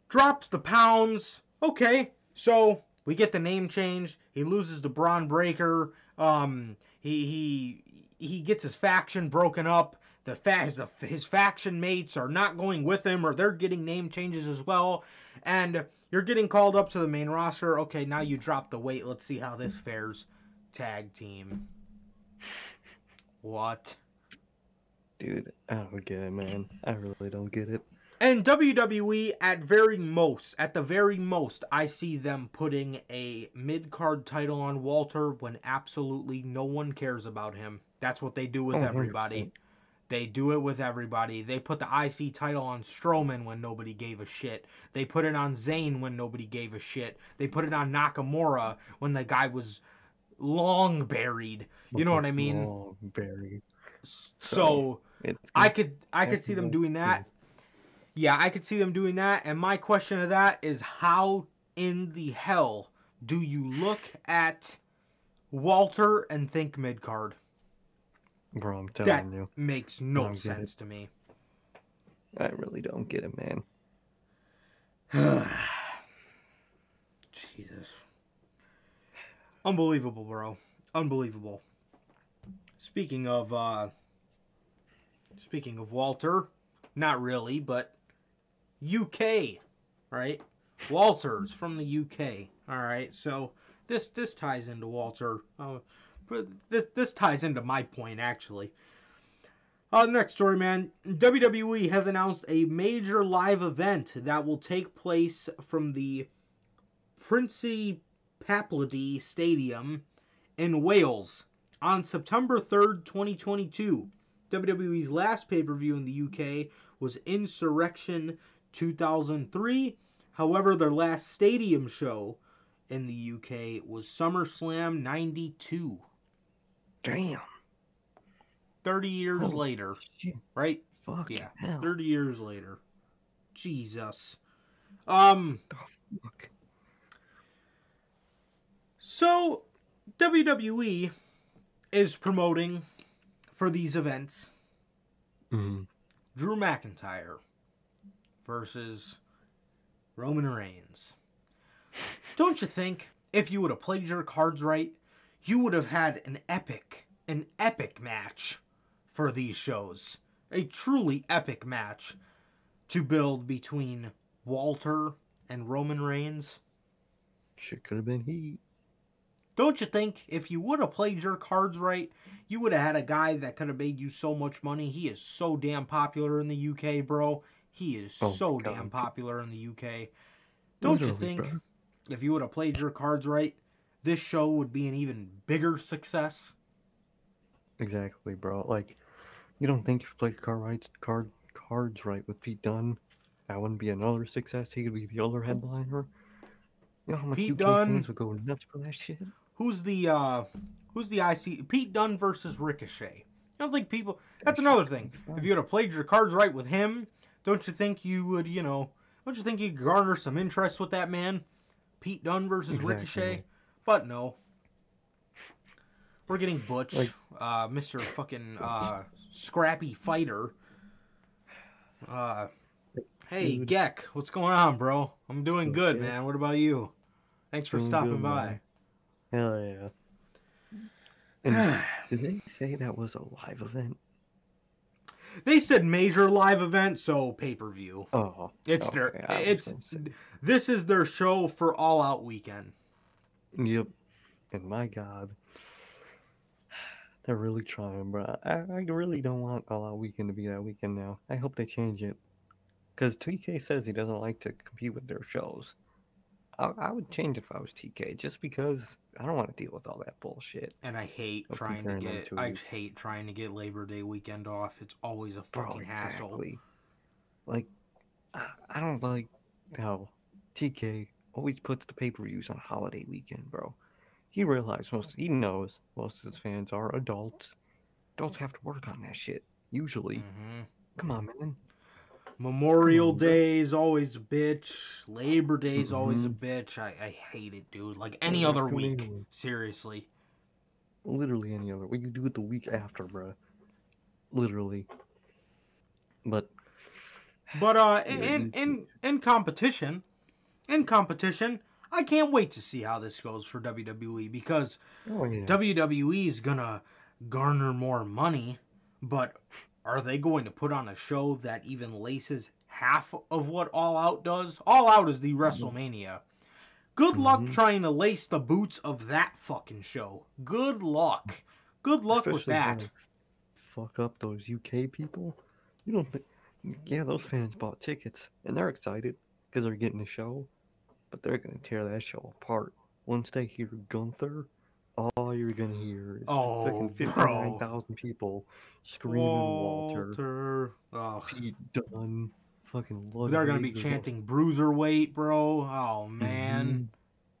drops the pounds. Okay, so we get the name change. He loses to Bron Breakker. Um, he he he gets his faction broken up the fa- his, his faction mates are not going with him or they're getting name changes as well and you're getting called up to the main roster. Okay now you drop the weight. Let's see how this fares tag team. What? Dude i don't get it man. I really don't get it. And WWE, at very most, at the very most, I see them putting a mid card title on Walter when absolutely no one cares about him. That's what they do with oh, everybody. They do it with everybody. They put the IC title on Strowman when nobody gave a shit. They put it on Zayn when nobody gave a shit. They put it on Nakamura when the guy was long buried. You know what I mean? Long buried. So, so I could I could see them doing that. Yeah, I could see them doing that. And my question to that is how in the hell do you look at Walter and think mid card? Bro, I'm telling that you. makes no sense to me. I really don't get it, man. Jesus. Unbelievable, bro. Unbelievable. Speaking of uh speaking of Walter, not really, but UK, right? Walter's from the UK. All right. So this this ties into Walter. Uh, this this ties into my point actually. Uh, next story, man. WWE has announced a major live event that will take place from the Princey Paplady Stadium in Wales on September 3rd, 2022. WWE's last pay per view in the UK was Insurrextion 2003. However, their last stadium show in the UK was SummerSlam 92. Damn. 30 years Holy later. Shit. Right? Fuck. Yeah. Hell. 30 years later. Jesus. Um. Oh, fuck. So, WWE is promoting for these events mm-hmm. Drew McIntyre versus Roman Reigns. Don't you think if you would have played your cards right, you would have had an epic, an epic match for these shows. A truly epic match to build between Walter and Roman Reigns. Shit could have been heat. Don't you think if you would have played your cards right, you would have had a guy that could have made you so much money? He is so damn popular in the UK, bro. He is oh, so God. damn popular in the UK. Don't Literally, you think bro. if you would have played your cards right, this show would be an even bigger success. Exactly, bro. Like, you don't think if you played card right, card cards right with Pete Dunne, that wouldn't be another success? He could be the other headliner. You know how much Pete UK Dunne, fans would go nuts for that shit. Who's the uh, Who's the IC? Pete Dunne versus Ricochet. I don't think people. That's another thing. If you would have played your cards right with him, don't you think you would? You know, don't you think you garner some interest with that man? Pete Dunne versus Exactly. Ricochet. But no. We're getting Butch, Like- uh, Mr. fucking uh, Scrappy Fighter. Uh, hey, Dude. Geck, what's going on, bro? I'm doing up, good, man. What about you? Thanks for Doing stopping good, by. man. Hell yeah. And did they say that was a live event? They said major live event, so pay per view. Oh, It's okay, their it's this is their show for All Out Weekend. Yep. And my God, they're really trying, bro. I, I really don't want All Out Weekend to be that weekend now. I hope they change it. Because TK says he doesn't like to compete with their shows. I, I would change if I was TK, just because I don't want to deal with all that bullshit. And I hate Of trying to get to I hate trying to get Labor Day weekend off. It's always a Bro, fucking hassle. Like, I, I don't like how TK always puts the pay per views on holiday weekend, bro. He realizes most, he knows most of his fans are adults. Adults have to work on that shit, usually. Mhm. Come on, man. Memorial on, bro. Day is always a bitch. Labor Day is always a bitch. I, I hate it, dude. Like any Yeah, other week. in. Seriously. Literally any other. We you do it the week after, bro. Literally. But But uh Yeah, in you- in in competition, in competition, I can't wait to see how this goes for WWE because oh yeah, WWE is gonna garner more money, but are they going to put on a show that even laces half of what All Out does? All Out is the WrestleMania. Good luck Mhm. trying to lace the boots of that fucking show. Good luck. Good luck with that. Fuck up those UK people. You don't think? Yeah, those fans bought tickets and they're excited because they're getting the show, but they're gonna tear that show apart once they hear Gunther. All you're gonna hear is Oh, fucking fifty-nine thousand people screaming Walter, Walter. Ugh. Pete Dunne, fucking. They're gonna be chanting bruiserweight, bro. Oh man.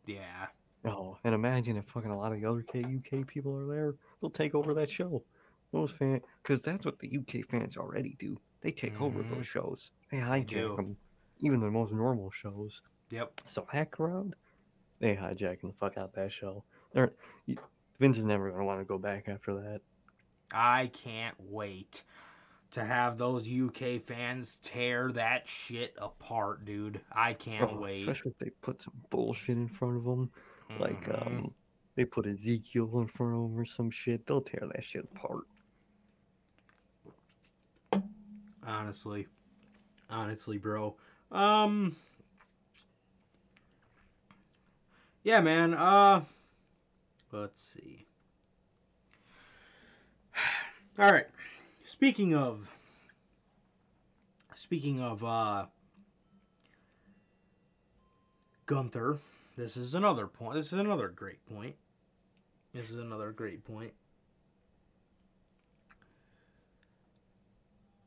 Mhm. Yeah. Oh, and imagine if fucking a lot of the other UK people are there, they'll take over that show. Those fans, because that's what the UK fans already do. They take over Mhm. those shows. They hijack them, even the most normal shows. Yep. So that crowd, they hijacking the fuck out that show. They're, Vince is never gonna want to go back after that. I can't wait to have those UK fans tear that shit apart, dude. I can't Oh, wait. especially if they put some bullshit in front of them, like Mhm. um, they put Ezekiel in front of them or some shit. They'll tear that shit apart. honestly. Honestly, bro. Um Yeah, man. Uh let's see. All right. Speaking of speaking of uh Gunther, this is another point. This is another great point. This is another great point.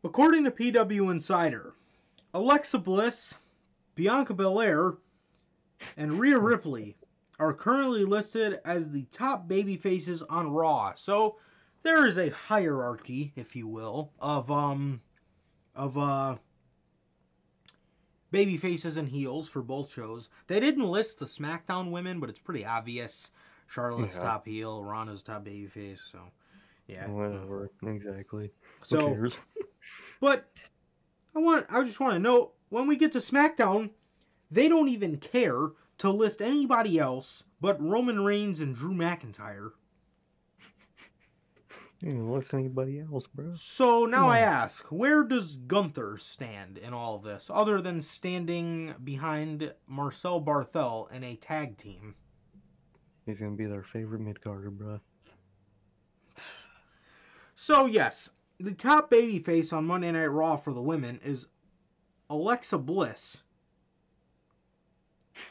According to PW Insider, Alexa Bliss, Bianca Belair, and Rhea Ripley are currently listed as the top baby faces on Raw. So there is a hierarchy, if you will, of um of uh baby faces and heels for both shows. They didn't list the SmackDown women, but it's pretty obvious. Charlotte's Yeah. top heel, Ronda's top baby face, so yeah. Whatever, exactly. Who So cares? but I want I just want to note when we get to SmackDown, they don't even care to list anybody else but Roman Reigns and Drew McIntyre. You didn't listen to anybody else, bro. So now I ask, where does Gunther stand in all of this, other than standing behind Marcel Barthel in a tag team? He's gonna be their favorite mid carder, bro. So yes, the top babyface on Monday Night Raw for the women is Alexa Bliss,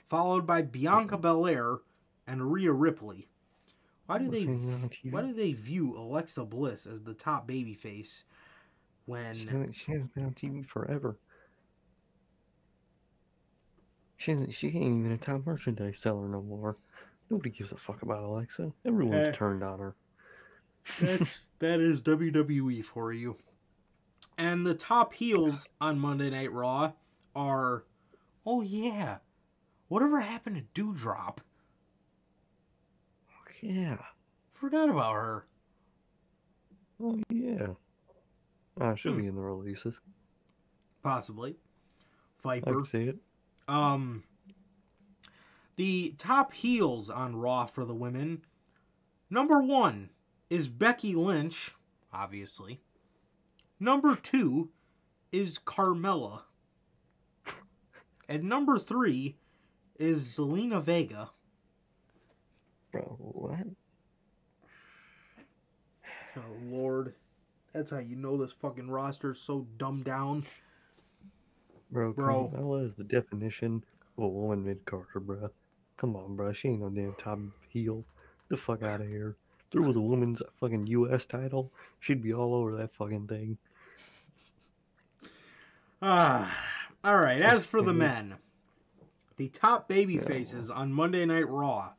followed by Bianca Belair and Rhea Ripley. Why do they Listening on TV. why do they view Alexa Bliss as the top babyface when She hasn't, she hasn't been on TV forever. She hasn't, she ain't even a top merchandise seller no more. Nobody gives a fuck about Alexa. Everyone's Eh. turned on her. That's that is WWE for you. And the top heels on Monday Night Raw are oh yeah. Whatever happened to Doudrop? Yeah. Forgot about her. Oh yeah. Ah, she'll Hmm. be in the releases. Possibly. I Viper. can see it. Um the top heels on Raw for the women. Number one is Becky Lynch, obviously. Number two is Carmella. And number three is Zelina Vega. Bro, what? Oh Lord. That's how you know this fucking roster's so dumbed down. Bro, Bro. Carmella is the definition of a woman mid carder, bro. Come on, bro. She ain't no damn top heel. The fuck out of here. If there was a woman's fucking U.S. title, she'd be all over that fucking thing. Ah, all right. As for the men, the top baby Yeah. faces on Monday Night Raw.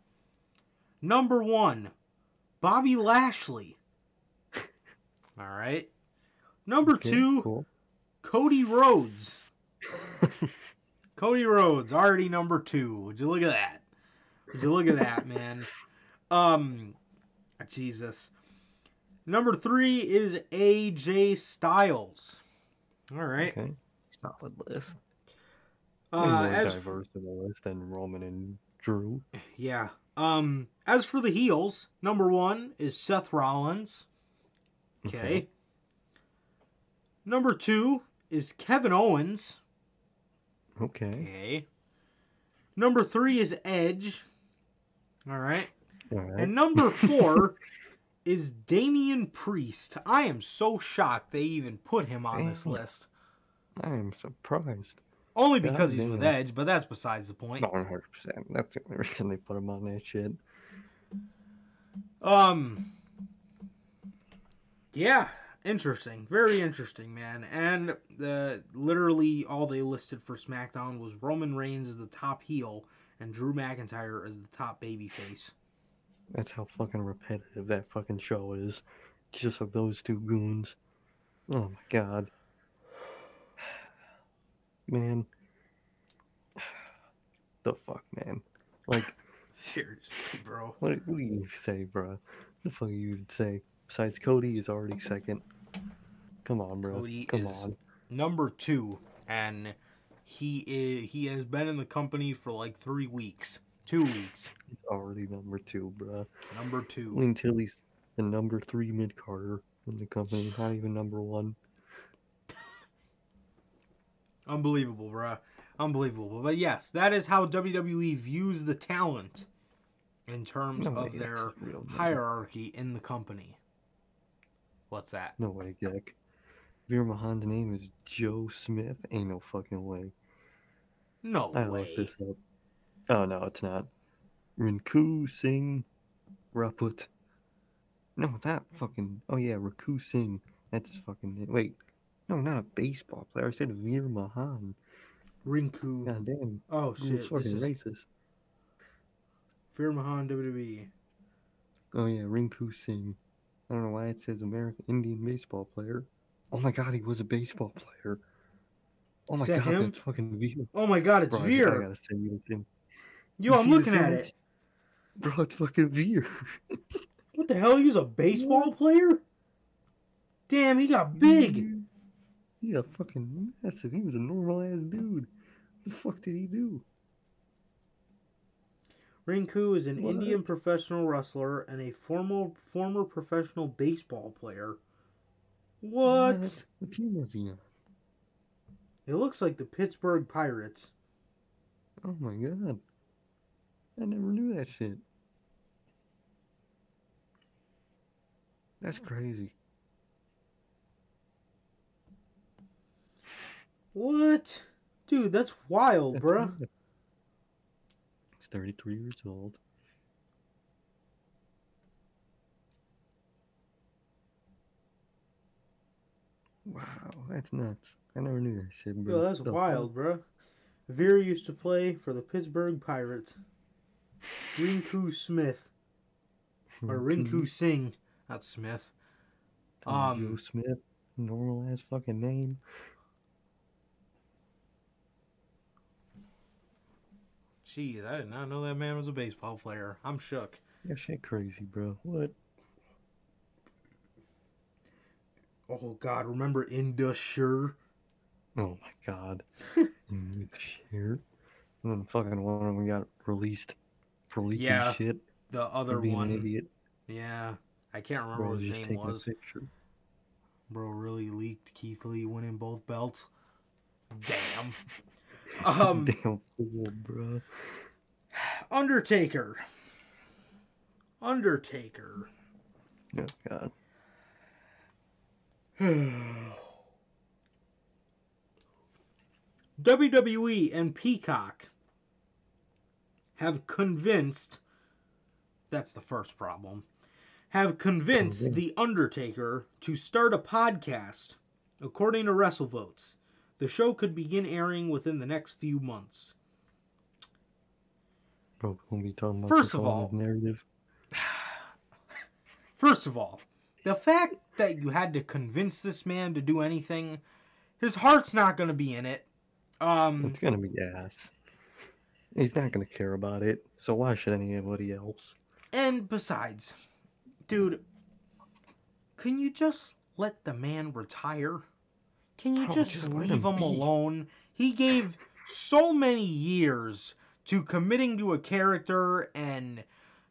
Number one, Bobby Lashley. All right. Number Okay, two, cool. Cody Rhodes. Cody Rhodes, already number two. Would you look at that? Would you look at that, man? Um, Jesus. Number three is AJ Styles. All right. Okay. Solid list. Uh, more as diverse in the list than Roman and Drew. Yeah. Um, as for the heels, number one is Seth Rollins. Okay. Okay. Number two is Kevin Owens. Okay. Okay. Number three is Edge. All right. All right. And number four is Damian Priest. I am so shocked they even put him on this list. I am surprised. Only because he's with damn. Edge, but that's besides the point. 100%. That's the only reason they put him on that shit. Um. Yeah, interesting. Very interesting, man. And the literally all they listed for SmackDown was Roman Reigns as the top heel and Drew McIntyre as the top babyface. That's how fucking repetitive that fucking show is. Just of those two goons. Oh my god. Man. The fuck, man. Like, Seriously, bro. what, what do you say, bro? What the fuck you say? Besides, Cody is already second. Come on, bro. Cody Come is- on. Number two, and he is he has been in the company for like three weeks, two weeks. He's already number two, bro. Number two. Until he's the number three mid carder in the company, not even number one. Unbelievable, bruh. Unbelievable. But yes, that is how WWE views the talent in terms No of their hierarchy in the company. What's that? No way, Gek. Veer Mahaan's name is Joe Smith. Ain't no fucking way. No I way. looked this up. Oh no, it's not. Rinku Singh Rajput. No, that fucking. Oh yeah, Raku Singh. That's his fucking name. Wait, no, not a baseball player. I said Veer Mahaan. Rinku. God damn, Oh shit. This fucking is racist. Veer Mahaan WWE. Oh yeah, Rinku Singh. I don't know why it says American Indian baseball player. Oh my god, he was a baseball player. Oh my god, him? that's fucking Veer. Oh my god, it's Bro, I- I, Veer. gotta send you this. Yo, You I'm looking at it. Bro, it's fucking Veer. What the hell? He was a baseball player? Damn, he got big. He got fucking massive. He was a normal ass dude. What the fuck did he do? Rinku is an What? Indian professional wrestler and a former former professional baseball player. What? What team was he on? It looks like the Pittsburgh Pirates. Oh my god. I never knew that shit. That's crazy. What? Dude, that's wild, That's wild. He's 33 years old. Wow, that's nuts. I never knew that shit, bro. Yo, that's The fuck? wild, bruh. Veer used to play for the Pittsburgh Pirates. Rinku Smith or Rinku Singh, not Smith. Um, Joe Smith, normal ass fucking name. Jeez, I did not know that man was a baseball player. I'm shook. Yeah, shit crazy, bro. What? Oh God, remember Indusher? Oh my god. Shit. And then fucking one of them got released for leaking Yeah, shit. The other being one. an idiot. Yeah, I can't remember Bro what his name was. Bro really leaked Keith Lee winning both belts. Damn. Um, Damn fool, bro. Undertaker. Undertaker. Oh god. WWE and Peacock have convinced that's the first problem. Have convinced Convinced. The Undertaker to start a podcast. According to WrestleVotes, the show could begin airing within the next few months. Bro, we'll be talking about First of all- narrative. First of all, the fact that you had to convince this man to do anything, his heart's not going to be in it. Um, It's gonna be ass. He's not gonna care about it, so why should anybody else? And besides, dude, can you just let the man retire? Can you Bro, just, just leave him him alone? He gave so many years to committing to a character and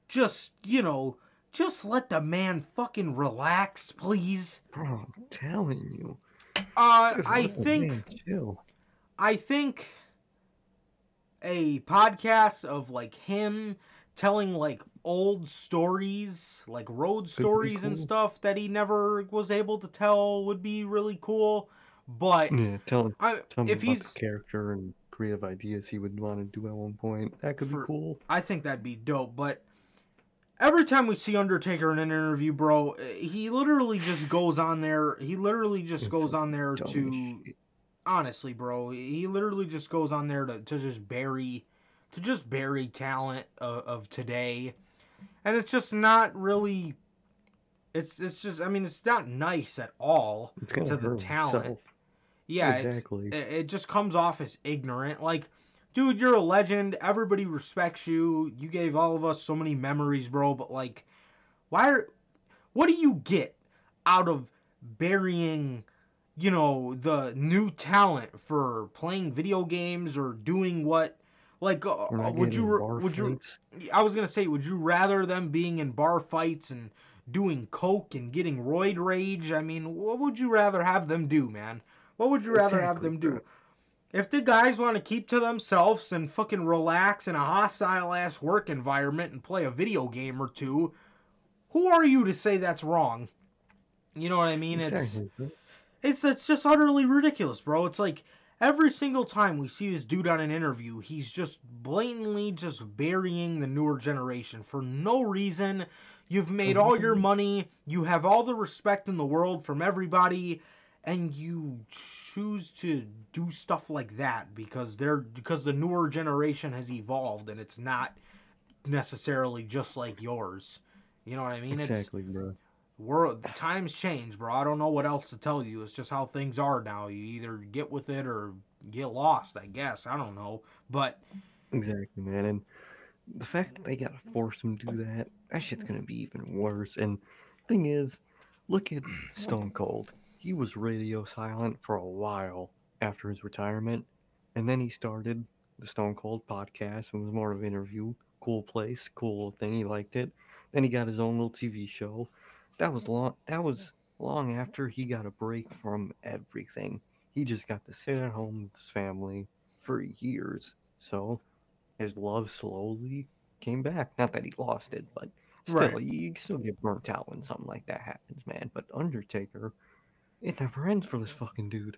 just, you know, just let the man fucking relax, please. Bro, I'm telling you. Uh, I think. I think a podcast of like him telling like old stories, like road stories and stuff that he never was able to tell would be really cool. But Yeah, tell him, I, tell him if he's, the character and creative ideas he would want to do at one point. That could For- be cool. I think that'd be dope. But every time we see Undertaker in an interview, bro, eh, he literally just goes on there. He literally just It's goes on there to shit. honestly, bro, he literally just goes on there to, to just bury to just bury talent of, of today. And it's just not really it's it's just I mean it's not nice at all gonna the talent. himself. Yeah, exactly. it's it, it just comes off as ignorant. Like dude, you're a legend. Everybody respects you. You gave all of us so many memories, bro, but like why are what do you get out of burying you know the new talent for playing video games or doing what like uh, would you would you. I was gonna say would you rather them being in bar fights and doing coke and getting roid rage I mean what would you rather have them do man what would you rather have them do bro. if the guys want to keep to themselves and fucking relax in a hostile ass work environment and play a video game or two who are you to say that's wrong you know what I mean it's Exactly, bro. it's it's just utterly ridiculous, bro. It's like every single time we see this dude on an interview, he's just blatantly just burying the newer generation for no reason. You've made all your money, you have all the respect in the world from everybody, and you choose to do stuff like that because they're because the newer generation has evolved and it's not necessarily just like yours. You know what I mean? It's Exactly, bro. world times change, bro. I don't know what else to tell you. It's just how things are now. You either get with it or get lost, I guess. I don't know. But Exactly, man. And the fact that they gotta force him to do that, that shit's gonna be even worse. And thing is, look at Stone Cold. He was radio silent for a while after his retirement, and then he started the Stone Cold podcast and was more of an interview. Cool place, cool thing. He liked it. Then he got his own little TV show. That was long. That was long after he got a break from everything. He just got to sit at home with his family for years. So his love slowly came back. Not that he lost it, but still, Right. you still get burnt out when something like that happens, man. But Undertaker, it never ends for this fucking dude.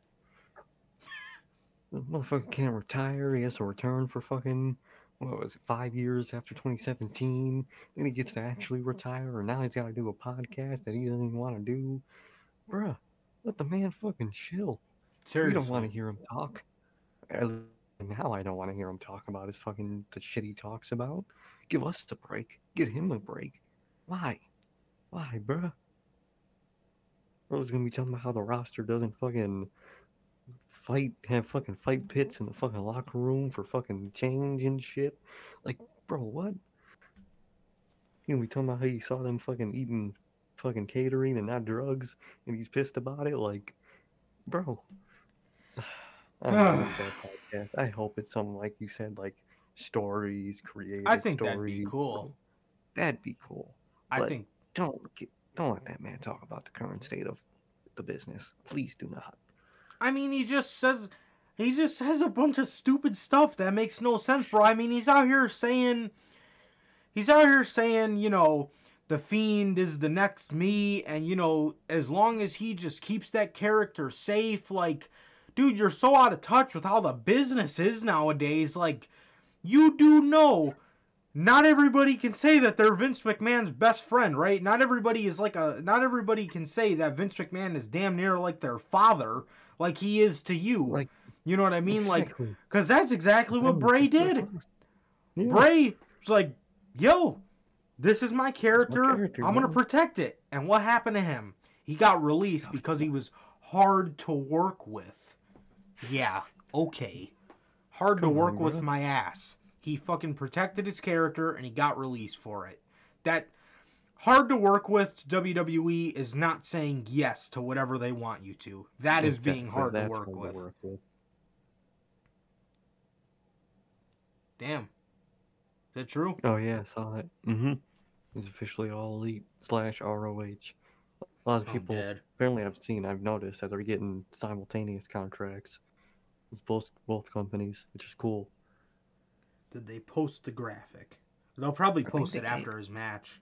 The motherfucker can't retire. He has to return for fucking what was it, five years after 2017. Then he gets to actually retire, and now he's got to do a podcast that he doesn't even want to do. Bruh, let the man fucking chill. seriously, We don't want to hear him talk. Now I don't want to hear him talk about his fucking the shit he talks about. Give us a break. Give him a break. Why? Why, bruh? Bro's gonna be talking about how the roster doesn't fucking fight, have fucking fight pits in the fucking locker room for fucking change and shit. Like, bro, what? You know, we talking about how you saw them fucking eating fucking catering and not drugs, and he's pissed about it. Like, bro. I. I hope it's something like you said, like stories, creative I think stories. that'd be cool. That'd be cool. I But- think Don't get, don't let that man talk about the current state of the business. Please do not. I mean, he just says he just says a bunch of stupid stuff that makes no sense, bro. I mean, he's out here saying he's out here saying, you know, the fiend is the next me and you know, as long as he just keeps that character safe, like dude, you're so out of touch with how the business is nowadays. Like you do know not everybody can say that they're Vince McMahon's best friend, right? Not everybody is like a not everybody can say that Vince McMahon is damn near like their father, like he is to you. Like, you know what I mean? Like, cause that's exactly what Bray did. Yeah. Bray was like, "Yo, this is my character. character, I'm gonna protect it." And what happened to him? He got released because he was hard to work with. Yeah, okay. Hard to work on, with my ass. He fucking protected his character and he got released for it. That hard to work with WWE is not saying yes to whatever they want you to. That is being hard to work hard with. work with. Damn. Is that true? Oh yeah, I saw that. Mm-hmm. He's officially all elite slash ROH. A lot of people apparently I've seen, I've noticed that they're getting simultaneous contracts with both both companies, which is cool. Did they post the graphic? They'll probably I post they it did. after his match.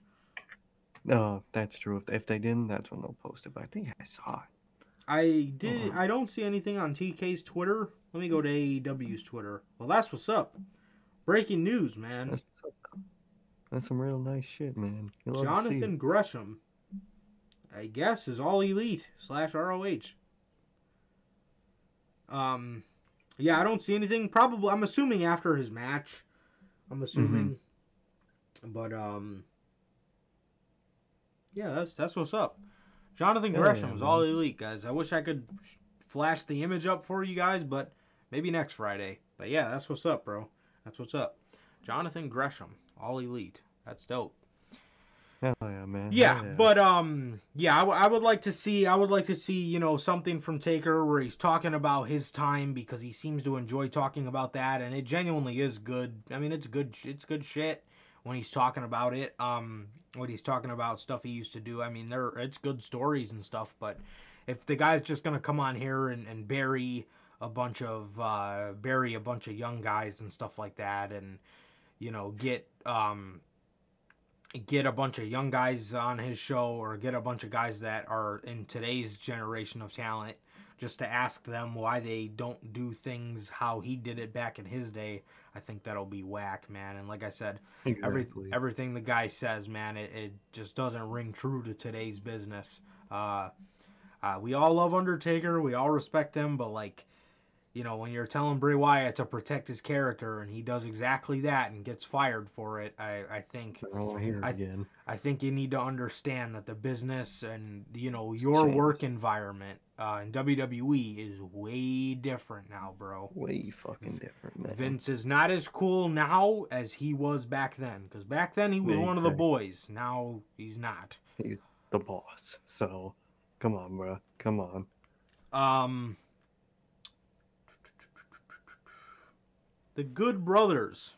Uh, that's true. If, if they didn't, that's when they'll post it. But I think I saw it. I did. Uh-huh. I don't see anything on TK's Twitter. Let me go to AEW's Twitter. Well, that's what's up. Breaking news, man. That's, that's some real nice shit, man. You love to see Jonathan. Gresham, I guess, is all elite slash ROH. Um, yeah, I don't see anything. Probably, I'm assuming after his match. I'm assuming, but um, yeah, that's that's what's up. Jonathan Gresham yeah, is all elite, guys. I wish I could flash the image up for you guys, but maybe next Friday. But yeah, that's what's up, bro. That's what's up. Jonathan Gresham, all elite. That's dope. Hell yeah, man. Yeah, Hell but um, yeah, I, w- I would like to see, I would like to see, you know, something from Taker where he's talking about his time because he seems to enjoy talking about that, and it genuinely is good. I mean, it's good, it's good shit when he's talking about it. Um, when he's talking about stuff he used to do. I mean, there, it's good stories and stuff. But if the guy's just gonna come on here and, and bury a bunch of, uh, bury a bunch of young guys and stuff like that, and you know, get um get a bunch of young guys on his show or get a bunch of guys that are in today's generation of talent just to ask them why they don't do things how he did it back in his day i think that'll be whack man. And like i said every, everything the guy says man it, it just doesn't ring true to today's business. Uh, uh, we all love undertaker. We all respect him but like you know, when you're telling Bray Wyatt to protect his character and he does exactly that and gets fired for it, I, I think I don't want to hear it I- again. I think you need to understand that the business and you know It's your changed. work environment uh, in WWE is way different now, bro. Way fucking different, man. Vince is not as cool now as he was back then. Because back then he was one of the boys. Now he's not. He's the boss. So, come on, bro. Come on. Um, the Good Brothers,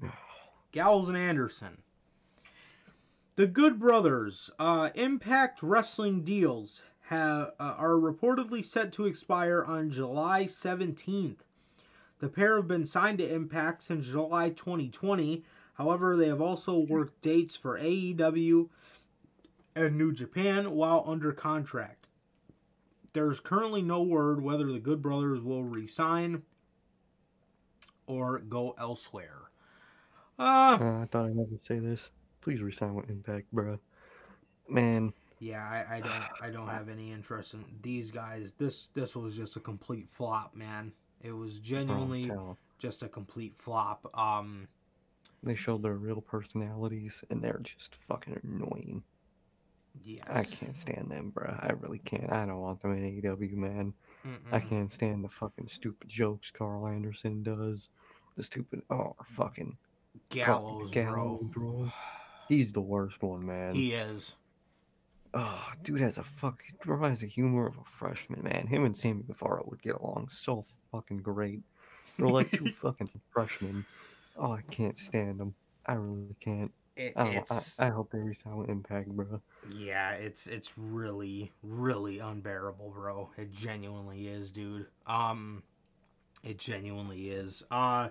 Gallows and Anderson. The Good Brothers uh, Impact Wrestling deals have, uh, are reportedly set to expire on July 17th. The pair have been signed to Impact since July 2020. However, they have also worked dates for AEW and New Japan while under contract. There's currently no word whether the Good Brothers will resign or go elsewhere. Uh, Uh, I thought I'd never say this. Please resign with Impact, bro. Man, yeah, I, I don't I don't have any interest in these guys. This this was just a complete flop, man. It was genuinely just a complete flop. Um, They showed their real personalities, and they're just fucking annoying. yes. I can't stand them, bro. I really can't. I don't want them in AEW, man. I Mm-mm. can't stand the fucking stupid jokes Karl Anderson does. The stupid, oh, fucking Gallows, Gallows, bro. bro. He's the worst one, man. He is. Oh, dude has a fuck has the humor of a freshman, man. Him and Sammy Guevara would get along so fucking great. They're like two fucking freshmen. Oh, I can't stand them. I really can't. It, I, I, I hope they resign with Impact, bro. yeah, it's it's really really unbearable, bro. It genuinely is, dude. Um, it genuinely is. Uh,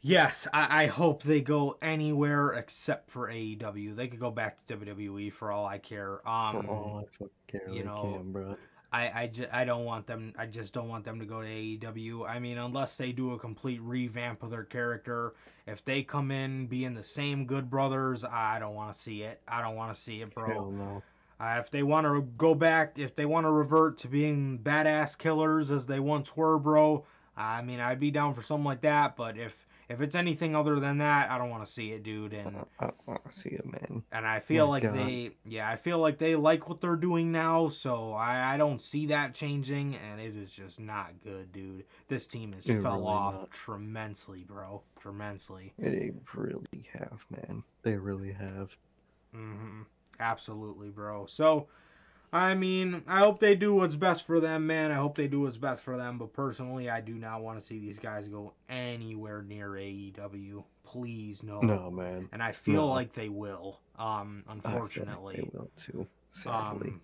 yes, I, I hope they go anywhere except for AEW. They could go back to WWE for all I care. For Um, all I care, you know, can, bro. I, I, ju- I don't want them I just don't want them to go to AEW. I mean, unless they do a complete revamp of their character. If they come in being the same Good Brothers, I don't want to see it. I don't want to see it, bro. Hell no. Uh, if they want to go back, if they want to revert to being badass killers as they once were, bro, I mean, I'd be down for something like that. But if if it's anything other than that, I don't want to see it, dude. And I don't want to see it, man. and I feel My like God. they, yeah, I feel like they like what they're doing now, so I, I don't see that changing, and it is just not good, dude. This team has It fell really off not. tremendously, bro, tremendously. They really have, man. They really have. hmm Absolutely, bro. So, I mean, I hope they do what's best for them, man. I hope they do what's best for them. But personally, I do not want to see these guys go anywhere near AEW. Please, no. No, man. And I feel No. like they will. Um, I feel like unfortunately. they will too. Sadly.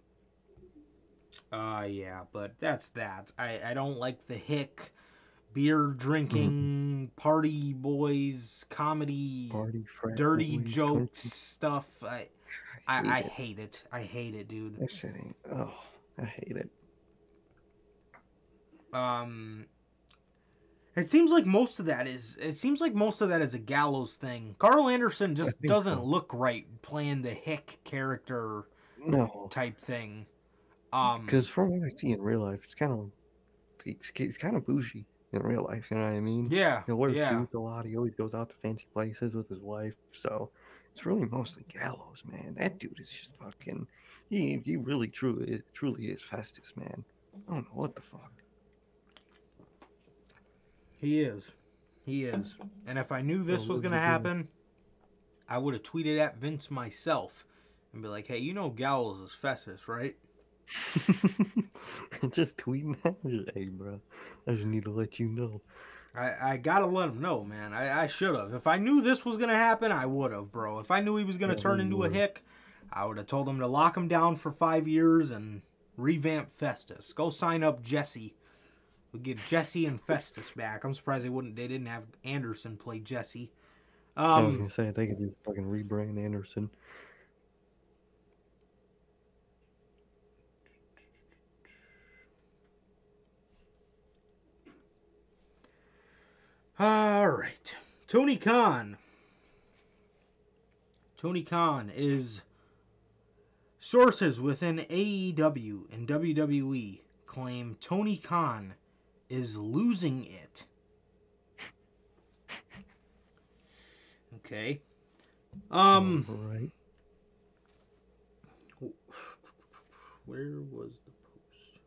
Um, uh, yeah, but that's that. I, I don't like the hick, beer drinking, party boys, comedy, Party dirty jokes country- stuff. I, I, I hate it. I hate it, dude. That shit ain't. Oh, I hate it. Um, it seems like most of that is. It seems like most of that is a gallows thing. Karl Anderson just doesn't so. look right playing the hick character No, type thing. Um, because from what I see in real life, it's kind of he's, he's kind of bougie in real life. You know what I mean? yeah, He wears yeah. suits a lot. He always goes out to fancy places with his wife. So it's really mostly Gallows, man. That dude is just fucking. He he really truly truly is Festus, man. I don't know what the fuck. He is. He is. And if I knew this Well, was going to happen, I would have tweeted at Vince myself and be like, hey, you know Gallows is Festus, right? just tweeting that. Just, hey, bro. I just need to let you know. I, I got to let him know, man. I, I should have. If I knew this was to happen, I would have, bro. If I knew he was to Yeah, turn into a would've. hick, I would have told him to lock him down for five years and revamp Festus. Go sign up Jesse. We get Jesse and Festus back. I'm surprised they wouldn't. They didn't have Anderson play Jesse. I was Um, gonna say they could just fucking rebrand Anderson. All right. Tony Khan. Tony Khan is sources within AEW and WWE claim Tony Khan is losing it. Okay. Um right. Where was the post?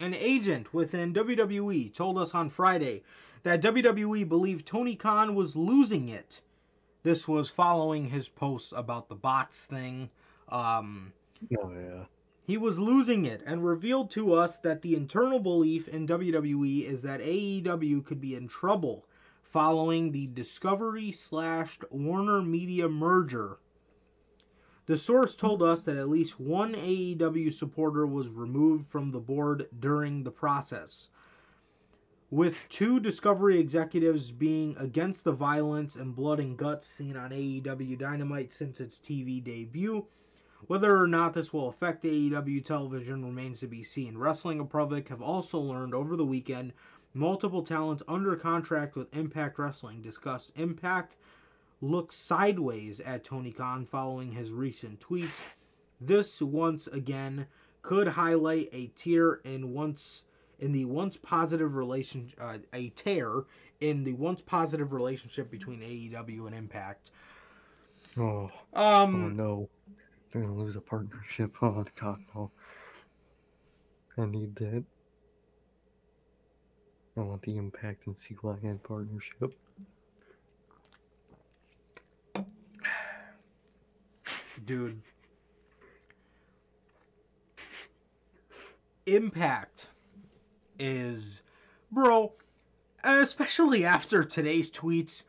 An agent within WWE told us on Friday that WWE believed Tony Khan was losing it. This was following his posts about the bots thing. Um, Oh yeah. he was losing it and revealed to us that the internal belief in WWE is that AEW could be in trouble following the Discovery slash Warner Media merger. The source told us that at least one AEW supporter was removed from the board during the process. With two Discovery executives being against the violence and blood and guts seen on AEW Dynamite since its TV debut, whether or not this will affect AEW television remains to be seen. Wrestling Republic have also learned over the weekend multiple talents under contract with Impact Wrestling discussed Impact looks sideways at Tony Khan following his recent tweets. This once again could highlight a tear in once in the once positive relation, uh, a tear in the once positive relationship between AEW and Impact. Oh, Um, oh no. They're gonna lose a partnership. Oh god, no. I need that. I want the Impact and CYN partnership. dude. Impact is, bro, especially after today's tweets.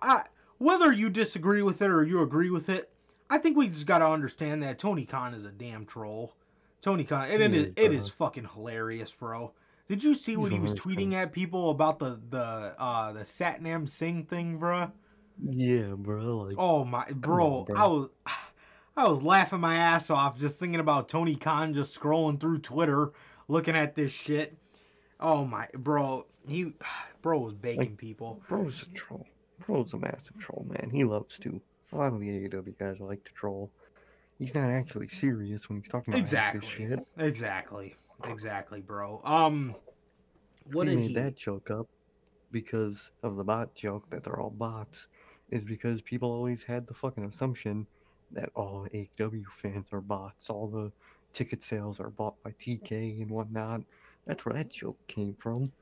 I, whether you disagree with it or you agree with it, I think we just got to understand that Tony Khan is a damn troll. Tony Khan, and it is, it bro. is fucking hilarious, bro. Did you see what he was tweeting at people about the the uh the Satnam Singh thing, bruh? Yeah, bro. Like, Oh my, bro, on, bro. I was, I was laughing my ass off just thinking about Tony Khan just scrolling through Twitter, looking at this shit. Oh my, bro, he, bro was baking Like- people. bro's a troll. Bro's a massive troll, man. He loves to. A lot of the AEW guys like to troll. He's not actually serious when he's talking about Exactly, this shit. exactly, exactly, bro. Um, what he did made he? that joke up because of the bot joke that they're all bots is because people always had the fucking assumption that all AEW fans are bots, all the ticket sales are bought by TK and whatnot. That's where that joke came from.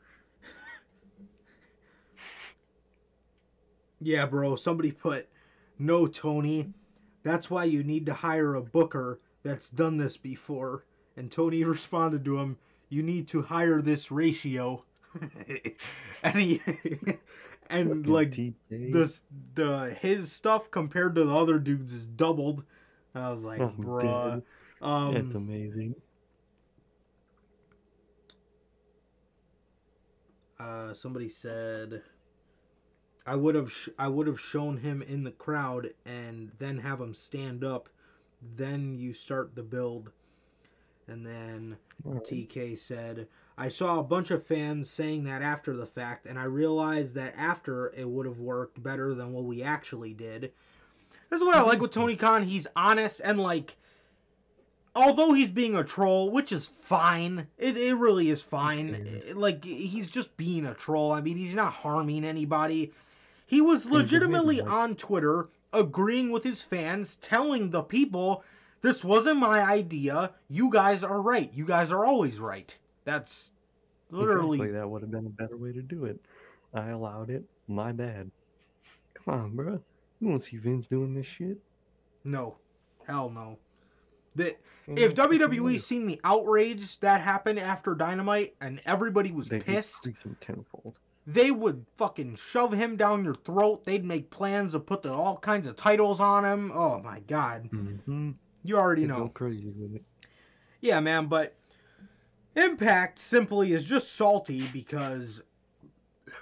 Yeah, bro. Somebody put, no, Tony. That's why you need to hire a booker that's done this before. And Tony responded to him, you need to hire this ratio. and he, and Fucking like TK. this, the his stuff compared to the other dudes is doubled. I was like, I'm bruh. dead. Um, That's amazing. Uh, somebody said, "I would have sh- I would have shown him in the crowd and then have him stand up. Then you start the build." And then Alright. TK said, "I saw a bunch of fans saying that after the fact, and I realized that after it would have worked better than what we actually did." This is what I like with Tony Khan. He's honest and like although he's being a troll, which is fine, it, it really is fine. cares? Eh, like he's just being a troll. I mean, he's not harming anybody. He was legitimately on Twitter agreeing with his fans, telling the people, "This wasn't my idea. You guys are right. You guys are always right." That's literally Exactly, that would have been a better way to do it. I allowed it. My bad. Come on, bro. You won't see Vince doing this shit. no, hell no. The, And if WWE seen the outrage that happened after Dynamite and everybody was They'd pissed, tenfold. they would fucking shove him down your throat. They'd make plans to put the, all kinds of titles on him. Oh my god, Mm-hmm. you already They'd go know. crazy with it. Yeah, man, but Impact simply is just salty because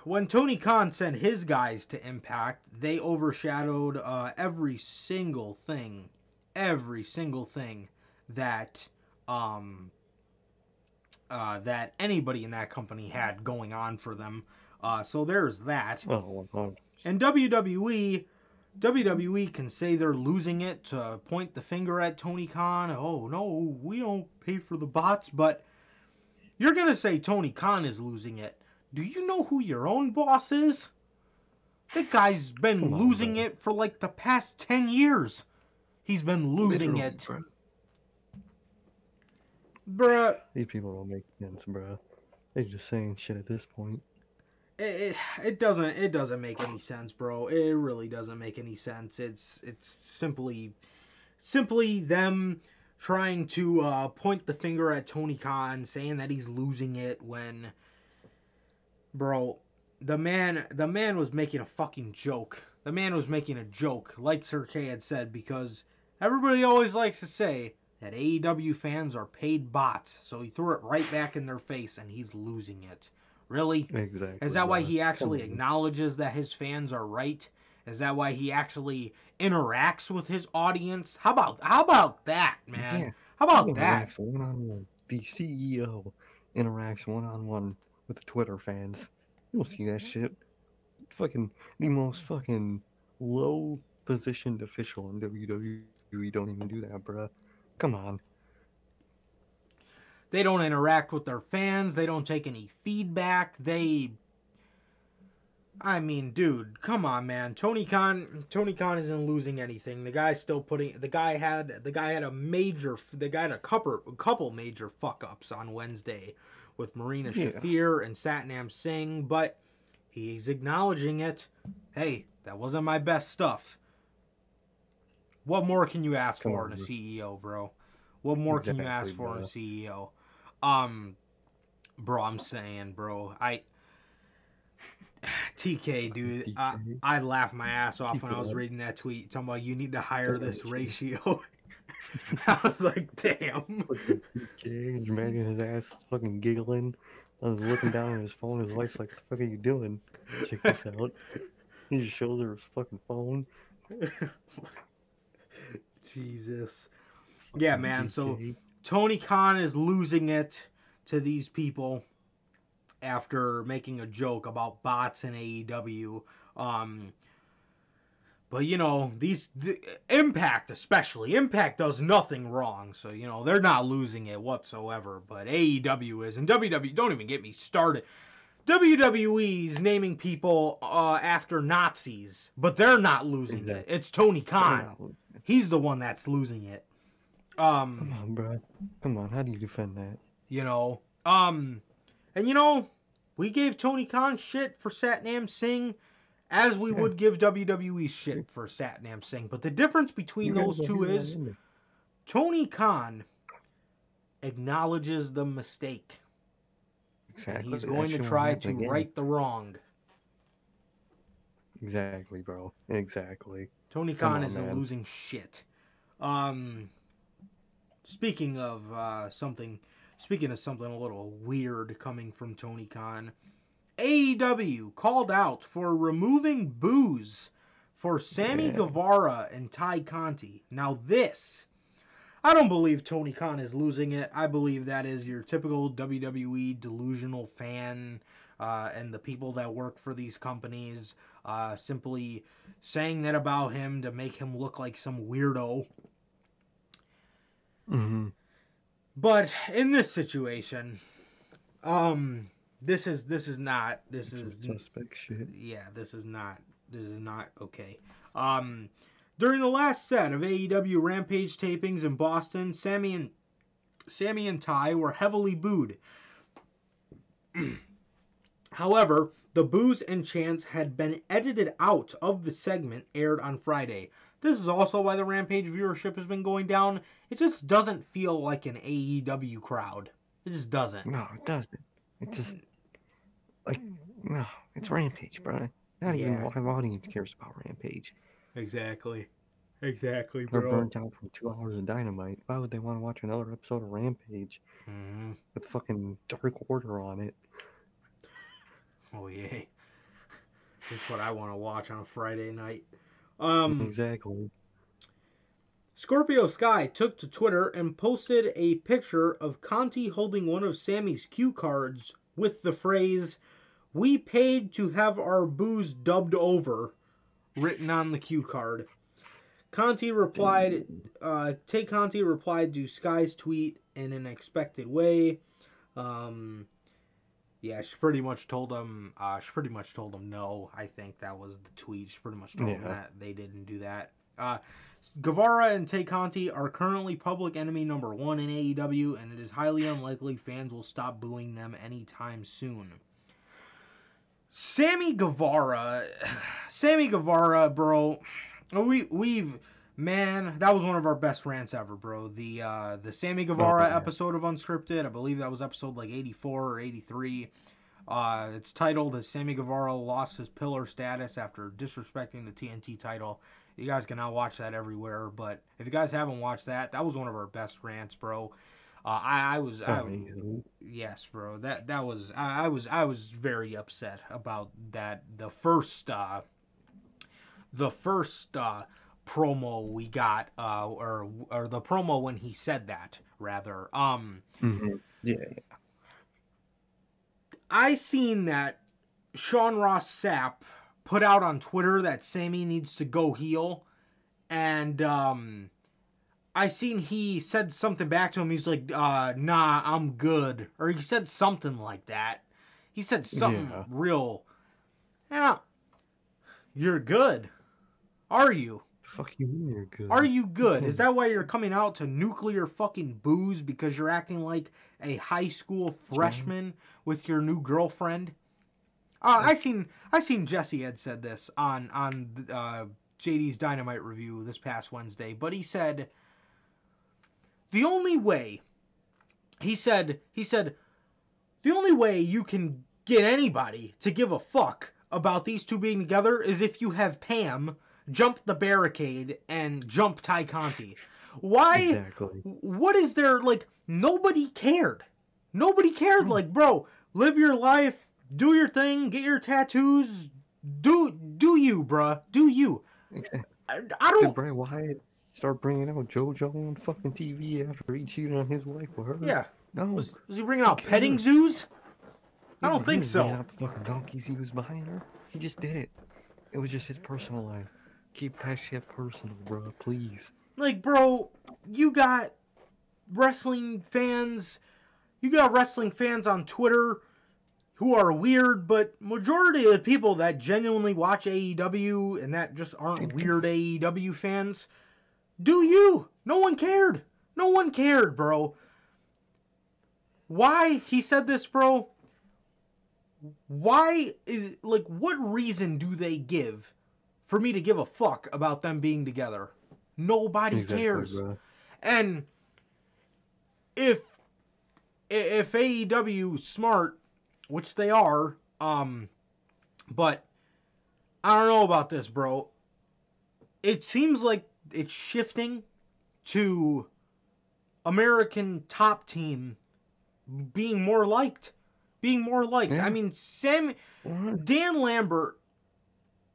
when Tony Khan sent his guys to Impact, they overshadowed uh, every single thing, every single thing that um, uh, that anybody in that company had going on for them. Uh, so there's that. Oh, 100. And WWE, WWE can say they're losing it to point the finger at Tony Khan. Oh no, we don't pay for the bots, but you're gonna say Tony Khan is losing it. Do you know who your own boss is? That guy's been on, losing bro. it for like the past ten years. He's been losing Literally, it, bro. bruh. These people don't make sense, bro. They're just saying shit at this point. it, it, it doesn't it doesn't make any sense bro it really doesn't make any sense it's it's simply simply them trying to uh, point the finger at tony khan saying that he's losing it when bro the man the man was making a fucking joke the man was making a joke like sir k had said because everybody always likes to say that aew fans are paid bots so he threw it right back in their face and he's losing it really Exactly. is that why he actually acknowledges that his fans are right? Is that why he actually interacts with his audience? How about how about that, man? Yeah. How about that? One on one. The CEO interacts one on one with the Twitter fans. You don't see that shit. Fucking the most fucking low positioned official in WWE don't even do that, bruh. Come on. They don't interact with their fans. They don't take any feedback. They I mean, dude, come on, man. Tony Khan, Tony Khan isn't losing anything. The guy's still putting. The guy had the guy had a major. The guy had a couple couple major fuck ups on Wednesday with Marina Yeah. Shafir and Satnam Singh, but he's acknowledging it. Hey, that wasn't my best stuff. What more can you ask Come for on, in a. CEO, bro? What more can you ask Exactly, for in a. CEO? Um, bro, I'm saying, bro, I. TK, dude, I, TK. I laughed my ass off when I was reading that tweet talking about you need to hire this ratio. I was like, damn. Fucking PK, Can you imagine his ass fucking giggling? I was looking down at his phone. His wife's like, "The fuck are you doing? Check this out." He just shows her his fucking phone. Jesus. Yeah, man. So Tony Khan is losing it to these people after making a joke about bots in AEW. Um, but you know these the, Impact especially Impact does nothing wrong, so you know they're not losing it whatsoever. But AEW is, and WWE don't even get me started. WWE's naming people uh, after Nazis, but they're not losing it. It's Tony Khan. He's the one that's losing it. Um, Come on, bro. Come on. How do you defend that? you know. Um, and you know, we gave Tony Khan shit for Satnam Singh, as we Yeah. would give WWE shit for Satnam Singh. But the difference between You those two is. Tony Khan acknowledges the mistake, exactly. and he's going to try to again. right the wrong. Exactly, bro. Exactly. Tony Khan isn't man. losing shit. Um, speaking of uh, something, speaking of something a little weird coming from Tony Khan, AEW called out for removing boos for Sammy Yeah. Guevara and Tay Conti. Now this. I don't believe Tony Khan is losing it. I believe that is your typical WWE delusional fan uh, and the people that work for these companies uh, simply saying that about him to make him look like some weirdo. Mm-hmm. But in this situation, um, this is this is not this is suspect shit. yeah this is not this is not okay. Um, during the last set of AEW Rampage tapings in Boston, Sammy and Sammy and Ty were heavily booed. However, the boos and chants had been edited out of the segment aired on Friday. This is also why the Rampage viewership has been going down. It just doesn't feel like an AEW crowd. It just doesn't. No, it doesn't. It just like no, it's Rampage, bro. Not even Yeah. live audience cares about Rampage. Exactly. Exactly, bro. They're burnt out from two hours of Dynamite. Why would they want to watch another episode of Rampage hmm with fucking Dark Order on it? Oh yeah. That's what I want to watch on a Friday night. Um Exactly. Scorpio Sky took to Twitter and posted a picture of Conti holding one of Sammy's cue cards with the phrase, We paid to have our boos dubbed over, written on the cue card. Conti replied, uh, Tay Conti replied to Sky's tweet in an expected way. Um, yeah, she pretty much told him, uh, she pretty much told him no. I think that was the tweet. She pretty much told him that they didn't do that. Uh, Guevara and Tay Conti are currently public enemy number one in AEW, and it is highly unlikely fans will stop booing them anytime soon. Sammy Guevara, Sammy Guevara, bro, we we've man, that was one of our best rants ever, bro. The uh the Sammy Guevara episode of Unscripted, I believe that was episode like 84 or 83. Uh, it's titled as Sammy Guevara lost his pillar status after disrespecting the TNT title. You guys can now watch that everywhere. But if you guys haven't watched that, that was one of our best rants, bro. Uh, I, I was, I, yes, bro. That that was, I, I was, I was very upset about that. The first, uh, the first uh, promo we got, uh, or or the promo when he said that, rather. Um, hmm Yeah. I seen that Sean Ross Sapp put out on Twitter that Sammy needs to go heel, and um, I seen he said something back to him. He's like, uh, "Nah, I'm good," or he said something like that. He said something Yeah. real. And I, you're good, are you? Fuck you, you're good. Are you good? Is that why you're coming out to nuclear fucking boos because you're acting like a high school freshman with your new girlfriend? Uh, I seen I seen Jesse had said this on on uh, JD's Dynamite review this past Wednesday, but he said the only way he said he said the only way you can get anybody to give a fuck about these two being together is if you have Pam jump the barricade and jump Tay Conti. Why? Exactly. What is there like? Nobody cared. Nobody cared. Hmm. Like, bro, live your life, do your thing, get your tattoos, do do you, bruh, do you. I, I don't. Bray Wyatt start bringing out JoJo on fucking TV after he cheated on his wife with her? Yeah. No. Was, was he bringing out cares? petting zoos? I don't think so. Out the fucking donkeys he was behind her. He just did it. It was just his personal life. Keep that shit personal, bro. Please. like bro you got wrestling fans you got wrestling fans on twitter who are weird but majority of the people that genuinely watch aew and that just aren't weird aew fans do you? No one cared. No one cared bro. Why he said this bro? Why is like what reason do they give for me to give a fuck about them being together? Nobody Exactly, cares. bro. and if if AEW smart, which they are, um, but I don't know about this, bro. It seems like it's shifting to American top team being more liked, being more liked. Yeah. I mean, Sam Dan Lambert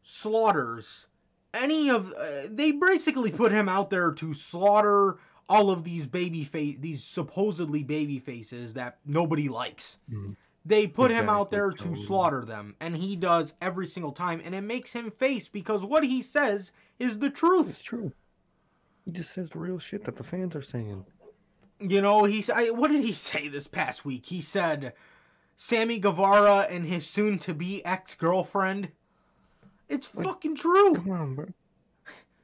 slaughters any of uh, they basically put him out there to slaughter all of these baby face these supposedly baby faces that nobody likes. Mhm. They put him out there to totally. slaughter them and he does every single time and it makes him face because what he says is the truth. It's true. He just says the real shit that the fans are saying. You know, he's I, what did he say this past week? He said Sammy Guevara and his soon to be ex-girlfriend. It's Like, fucking true. Come on, bro.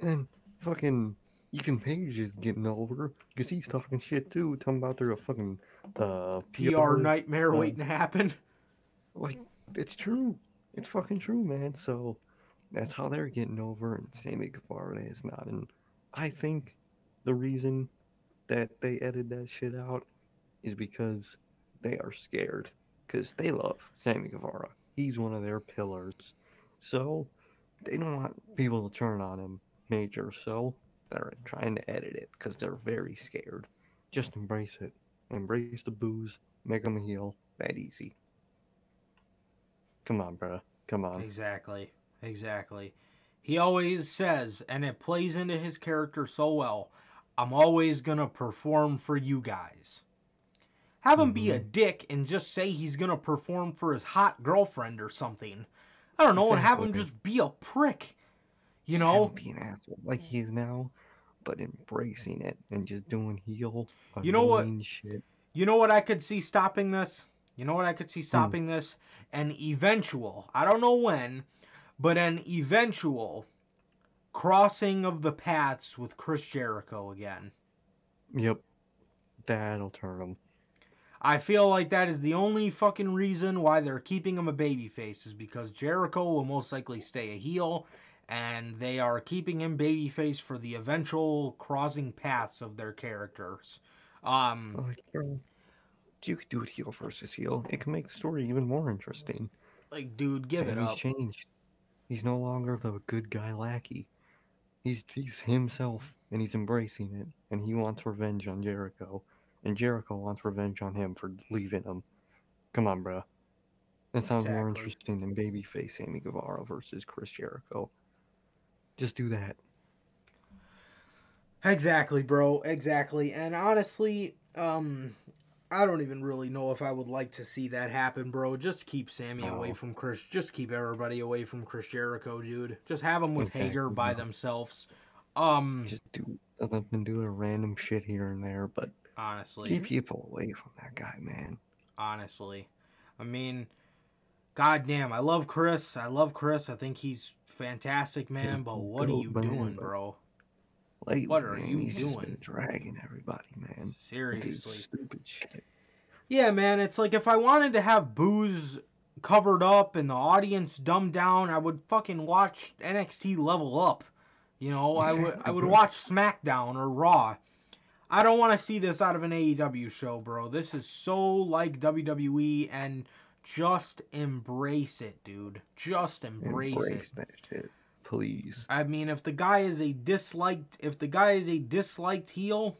And fucking Ethan Page is getting over because he's talking shit too, talking about they're a fucking uh PR nightmare uh, waiting to happen. Like it's true. It's fucking true, man. So that's how they're getting over, and Sammy Guevara is not. And I think the reason that they edited that shit out is because they are scared, because they love Sammy Guevara. He's one of their pillars, so they don't want people to turn on him major. So they're trying to edit it because they're very scared. Just embrace it. Embrace the boos. Make him a heel. That easy. Come on, bro. Come on. Exactly. Exactly. He always says, and it plays into his character so well, I'm always going to perform for you guys. Have him be a dick and just say he's going to perform for his hot girlfriend or something. I don't know, and have him just be a prick. You Just have know? him be an asshole like he is now, but embracing it and just doing heel. You know what? Shit. You know what I could see stopping this? You know what I could see Hmm. stopping this? An eventual, I don't know when, but an eventual crossing of the paths with Chris Jericho again. Yep. That'll turn him. I feel like that is the only fucking reason why they're keeping him a babyface is because Jericho will most likely stay a heel and they are keeping him babyface for the eventual crossing paths of their characters. Um Like, you could do it heel versus heel. It can make the story even more interesting. like dude, give it Sammy's up. changed. He's no longer the good guy lackey. He's he's himself, and he's embracing it. And he wants revenge on Jericho, and Jericho wants revenge on him for leaving him. Come on, bruh. That sounds more interesting than babyface Sammy Guevara versus Chris Jericho. Just do that. Exactly, bro. Exactly. And honestly, um I don't even really know if I would like to see that happen, bro. Just keep Sammy away from Chris. Just keep everybody away from Chris Jericho, dude. Just have them with Exactly, Hager by bro. themselves. Um Just do Other than doing random shit here and there, but honestly. keep people away from that guy, man. honestly. I mean, goddamn, I love Chris. I love Chris. I think he's fantastic, man. But what are you doing, bro? Lately, What are man, you he's just doing? been dragging everybody, man. Seriously. stupid shit. Yeah, man. It's like if I wanted to have boos covered up and the audience dumbed down, I would fucking watch NXT Level Up. You know, I would I would watch SmackDown or Raw. I don't want to see this out of an AEW show, bro. This is so like WWE and just embrace it, dude. Just embrace, it. Embrace that shit, please. I mean, if the guy is a disliked, if the guy is a disliked heel,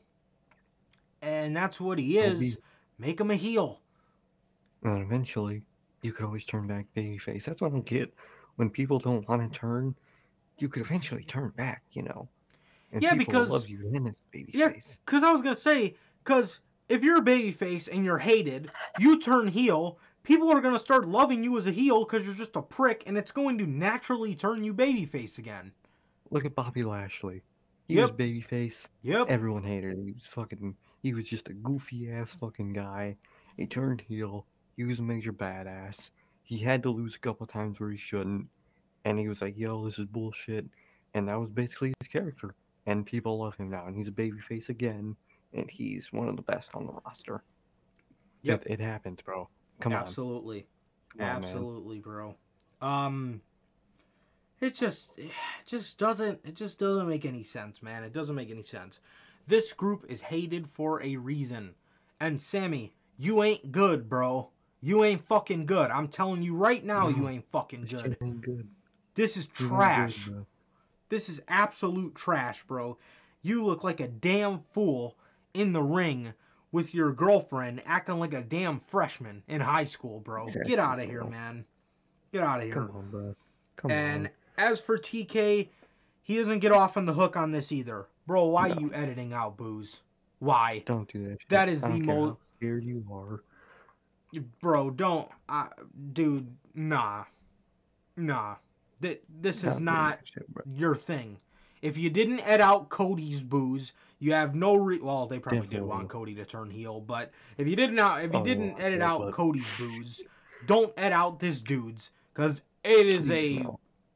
and that's what he is, be- make him a heel. And eventually, you could always turn back babyface. That's what I don't get. When people don't want to turn, you could eventually turn back, you know. And Yeah, because- love you then as Yeah. Cause I was gonna say, cause if you're a babyface and you're hated, you turn heel. People are gonna start loving you as a heel because you're just a prick, and it's going to naturally turn you babyface again. Look at Bobby Lashley. He Yep. was babyface. Yep. Everyone hated him. He was fucking. He was just a goofy ass fucking guy. He turned heel. He was a major badass. He had to lose a couple times where he shouldn't, and he was like, "Yo, this is bullshit," and that was basically his character. And people love him now, and he's a babyface again, and he's one of the best on the roster. Yep. It, it happens, bro. Come on. Absolutely. Come on, man. Absolutely, bro. Um it just it just doesn't it just doesn't make any sense, man. It doesn't make any sense. This group is hated for a reason. And Sammy, you ain't good, bro. You ain't fucking good. I'm telling you right now, you ain't fucking good. ain't good. This is You good, trash. This is absolute trash, bro. You look like a damn fool in the ring with your girlfriend acting like a damn freshman in high school, bro. Exactly, Get out of here, man. Get out of here. Come on, bro. Come on. and on. as for TK, he doesn't get off on the hook on this either. Bro, why No. are you editing out boos? Why? Don't do that. Shit. That is I the don't care mo- how scared you are. Bro, don't. Uh, dude, nah. Nah. Th- this Stop is not shit, your thing. If you didn't ed out Cody's boos, you have no re- well, they probably did want Cody to turn heel, but if you didn't out if you Oh, didn't yeah, edit yeah, out but- Cody's boos, don't ed out this dude's cuz it is a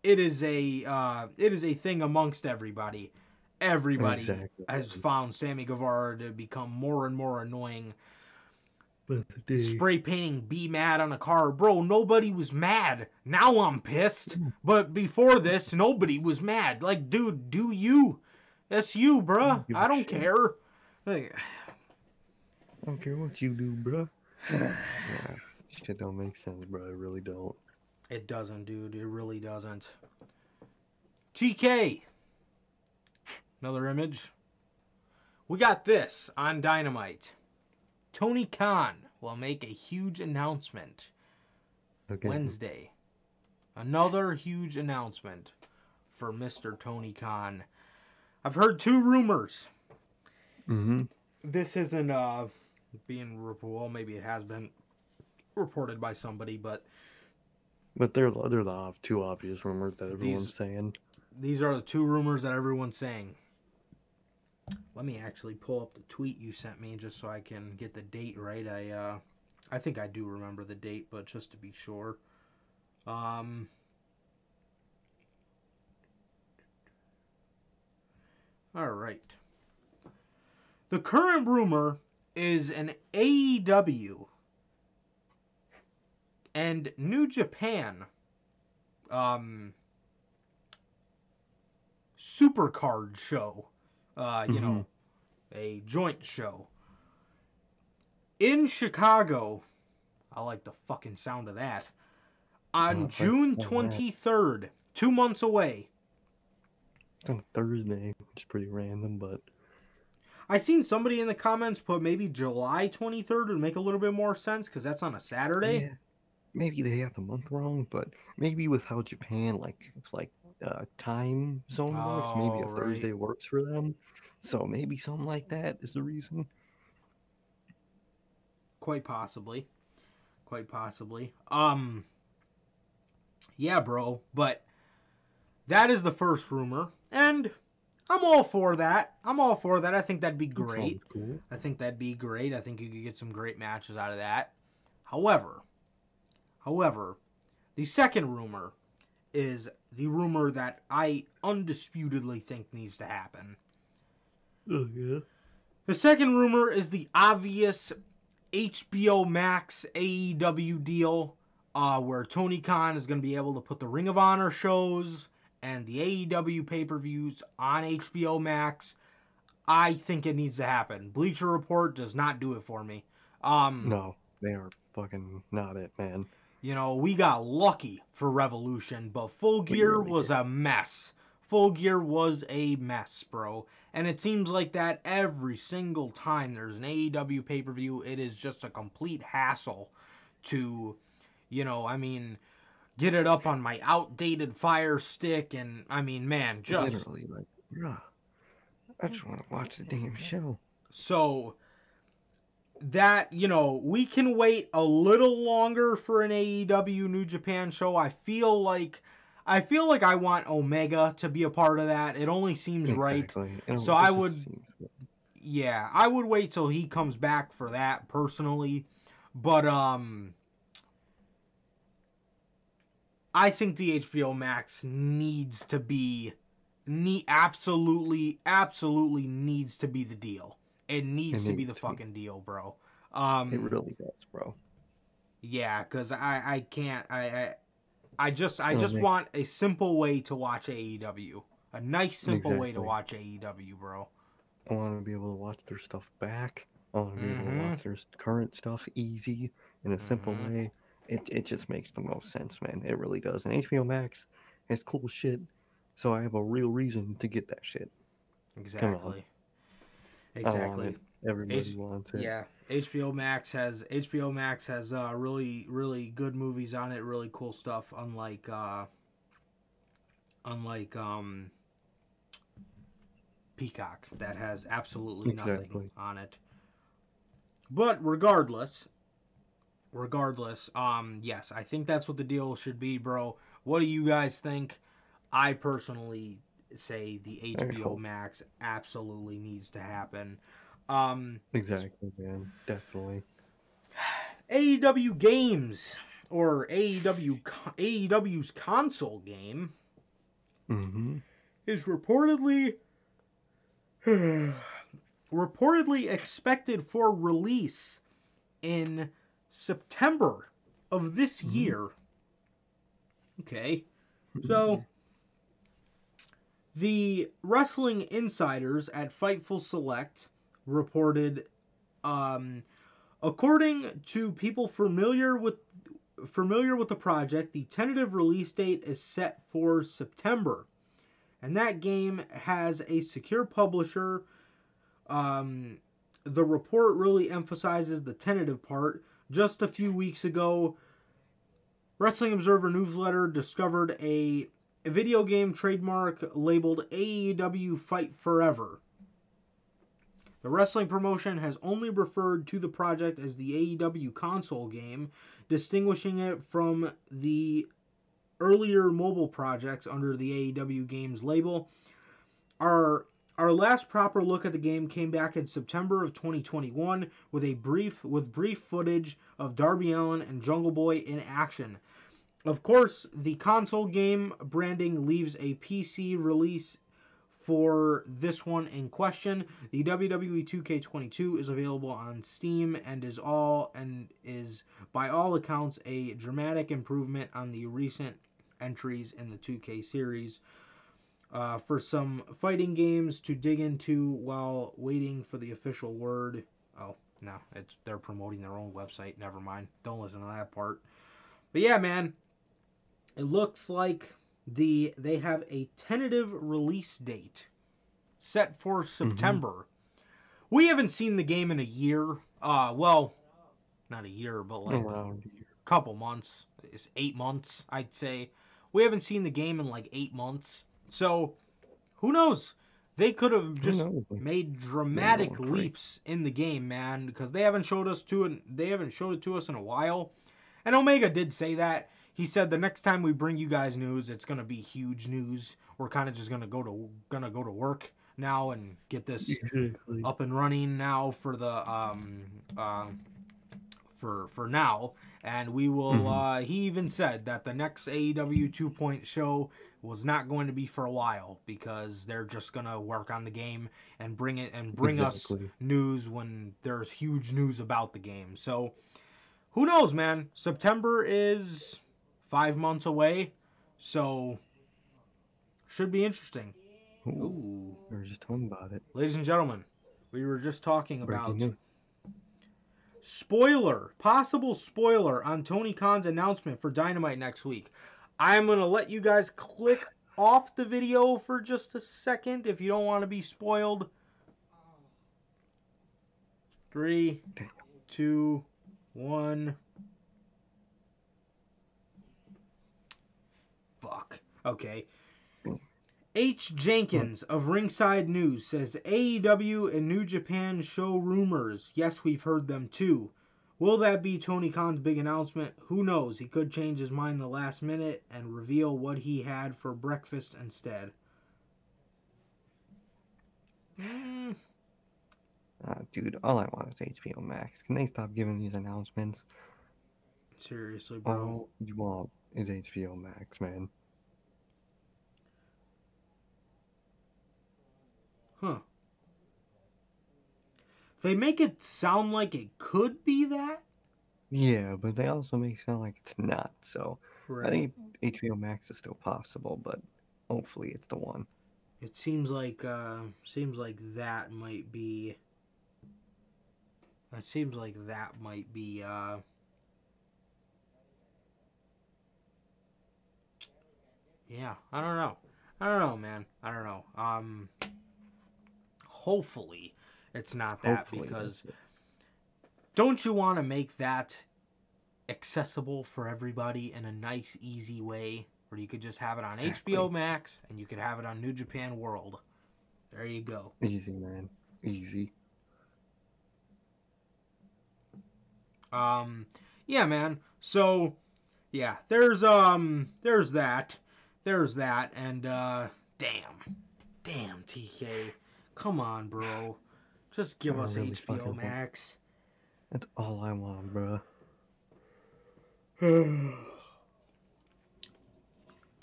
it is a uh it is a thing amongst everybody. Everybody Exactly. has found Sammy Guevara to become more and more annoying But the day, spray painting be mad on a car. Bro nobody was mad. Now i'm pissed. Hmm. but before this nobody was mad. Like dude do you? That's you bruh. Give i a don't shit. care. Like, I don't care what you do, bruh. yeah, shit don't make sense, bro. It really don't. it doesn't dude. It really doesn't. Tk another image. We got this on dynamite tony khan will make a huge announcement Okay. Wednesday. Another huge announcement for Mr. Tony Khan. I've heard two rumors. Mm-hmm. This isn't uh being well, maybe it has been reported by somebody, but But they're they're the two obvious rumors that everyone's These- saying. these are the two rumors that everyone's saying. Let me actually pull up the tweet you sent me just so I can get the date right. I uh I think I do remember the date, but just to be sure. Um All right. The current rumor is an AEW and New Japan um supercard show. Uh, you know, a joint show. In Chicago, I like the fucking sound of that. On Oh, June the sound of that. 23rd, two months away. It's on Thursday, which is pretty random, but I seen somebody in the comments put maybe July 23rd would make a little bit more sense because that's on a Saturday. yeah, maybe they have the month wrong, but maybe with how Japan like like uh, time zone works, maybe a Oh, right. Thursday works for them. So maybe something like that is the reason. Quite possibly. Quite possibly. Um yeah, bro, but that is the first rumor and I'm all for that. I'm all for that. I think that'd be great. Cool. I think that'd be great. I think you could get some great matches out of that. However, however, the second rumor is the rumor that I undisputedly think needs to happen. Oh yeah. The second rumor is the obvious HBO Max AEW deal, uh, where Tony Khan is going to be able to put the Ring of Honor shows and the AEW pay per views on HBO Max. I think it needs to happen. Bleacher Report does not do it for me. Um, No, they are fucking not it, man. You know, we got lucky for Revolution, but Full Gear really was did. a mess. Full Gear was a mess, bro. And it seems like that every single time there's an AEW pay per view, it is just a complete hassle to, you know, I mean, get it up on my outdated Fire Stick. And I mean, man, just Literally, like, bruh. I just want to watch the damn show. So that, you know, we can wait a little longer for an AEW New Japan show. I feel like I feel like I want Omega to be a part of that. It only seems right. Exactly. And So I would- seems. Yeah, I would wait till he comes back for that personally. But um I think the HBO Max needs to be need absolutely absolutely needs to be the deal. It needs It to be the to be. fucking deal, bro. Um It really does, bro. yeah, cuz I I can't I I I just I It'll just make- want a simple way to watch AEW. A nice simple way to watch AEW, bro. I want to be able to watch their stuff back. I want to be able to Mhm. watch their current stuff easy in a simple Mhm. way. It it just makes the most sense, man. It really does. And HBO Max has cool shit, so I have a real reason to get that shit. Exactly. Want Exactly. Everybody H- wants it. Yeah, HBO Max has HBO Max has uh, really really good movies on it, really cool stuff. Unlike uh, unlike um, Peacock, that has absolutely nothing Exactly. on it. But regardless, regardless, um, yes, I think that's what the deal should be, bro. What do you guys think? I personally say the HBO hope- Max absolutely needs to happen. Um, Exactly, man. Definitely. AEW games or AEW AEW's console game Mm-hmm. is reportedly reportedly expected for release in September of this Mhm. year. Okay. So the wrestling insiders at Fightful Select reported um according to people familiar with familiar with the project, the tentative release date is set for September. And that game has a secure publisher. Um, the report really emphasizes the tentative part. Just a few weeks ago, Wrestling Observer newsletter discovered a, a video game trademark labeled AEW Fight Forever. The wrestling promotion has only referred to the project as the AEW console game, distinguishing it from the earlier mobile projects under the AEW games label. Our our last proper look at the game came back in September of 2021 with a brief with brief footage of Darby Allin and Jungle Boy in action. Of course, the console game branding leaves a PC release for this one in question. The WWE 2K22 is available on Steam and is all and is by all accounts a dramatic improvement on the recent entries in the 2K series. Uh, for some fighting games to dig into while waiting for the official word. Oh no, it's they're promoting their own website. Never mind. Don't listen to that part. But yeah, man, it looks like the they have a tentative release date set for September. We haven't seen the game in a year. Uh, well, not a year, but like Around here. couple months. It's eight months, I'd say. We haven't seen the game in like eight months. So, who knows? They could have just made dramatic leaps in the game, man, because they haven't showed us to it. They haven't showed it to us in a while. And Omega did say that he said the next time we bring you guys news, it's gonna be huge news. We're kind of just gonna go to gonna go to work now and get this Exactly. up and running now for the um uh, for for now and we will Mhm. uh he even said that the next AEW 2 point show was not going to be for a while because they're just going to work on the game and bring it and bring Exactly. us news when there's huge news about the game. So who knows, man? September is 5 months away. So should be interesting. Ooh, Ooh. we were just talking about it. Ladies and gentlemen, we were just talking about spoiler, possible spoiler on Tony Khan's announcement for Dynamite next week. I'm going to let you guys click off the video for just a second if you don't want to be spoiled. Three, Damn. two, one. Fuck. Okay. H. Jenkins of Ringside News says AEW and New Japan show rumors. Yes, we've heard them too. Will that be Tony Khan's big announcement? Who knows? He could change his mind the last minute and reveal what he had for breakfast instead. Mm, Uh, dude, all I want is HBO Max. Can they stop giving these announcements? seriously, bro. All you want is HBO Max, man. Huh. They make it sound like it could be that. Yeah, but they also make it sound like it's not. So I think HBO Max is still possible, but hopefully it's the one. It seems like uh seems like that might be it seems like that might be uh Yeah, I don't know. I don't know, man. I don't know. Um hopefully it's not that Hopefully because don't you want to make that accessible for everybody in a nice easy way where you could just have it on Exactly. HBO Max and you could have it on New Japan World. There you go. easy, man, easy. Um yeah, man. So yeah, there's um there's that. There's that and uh damn. Damn TK. Come on, bro. Just give I us really HBO Max. That's all I want, bro.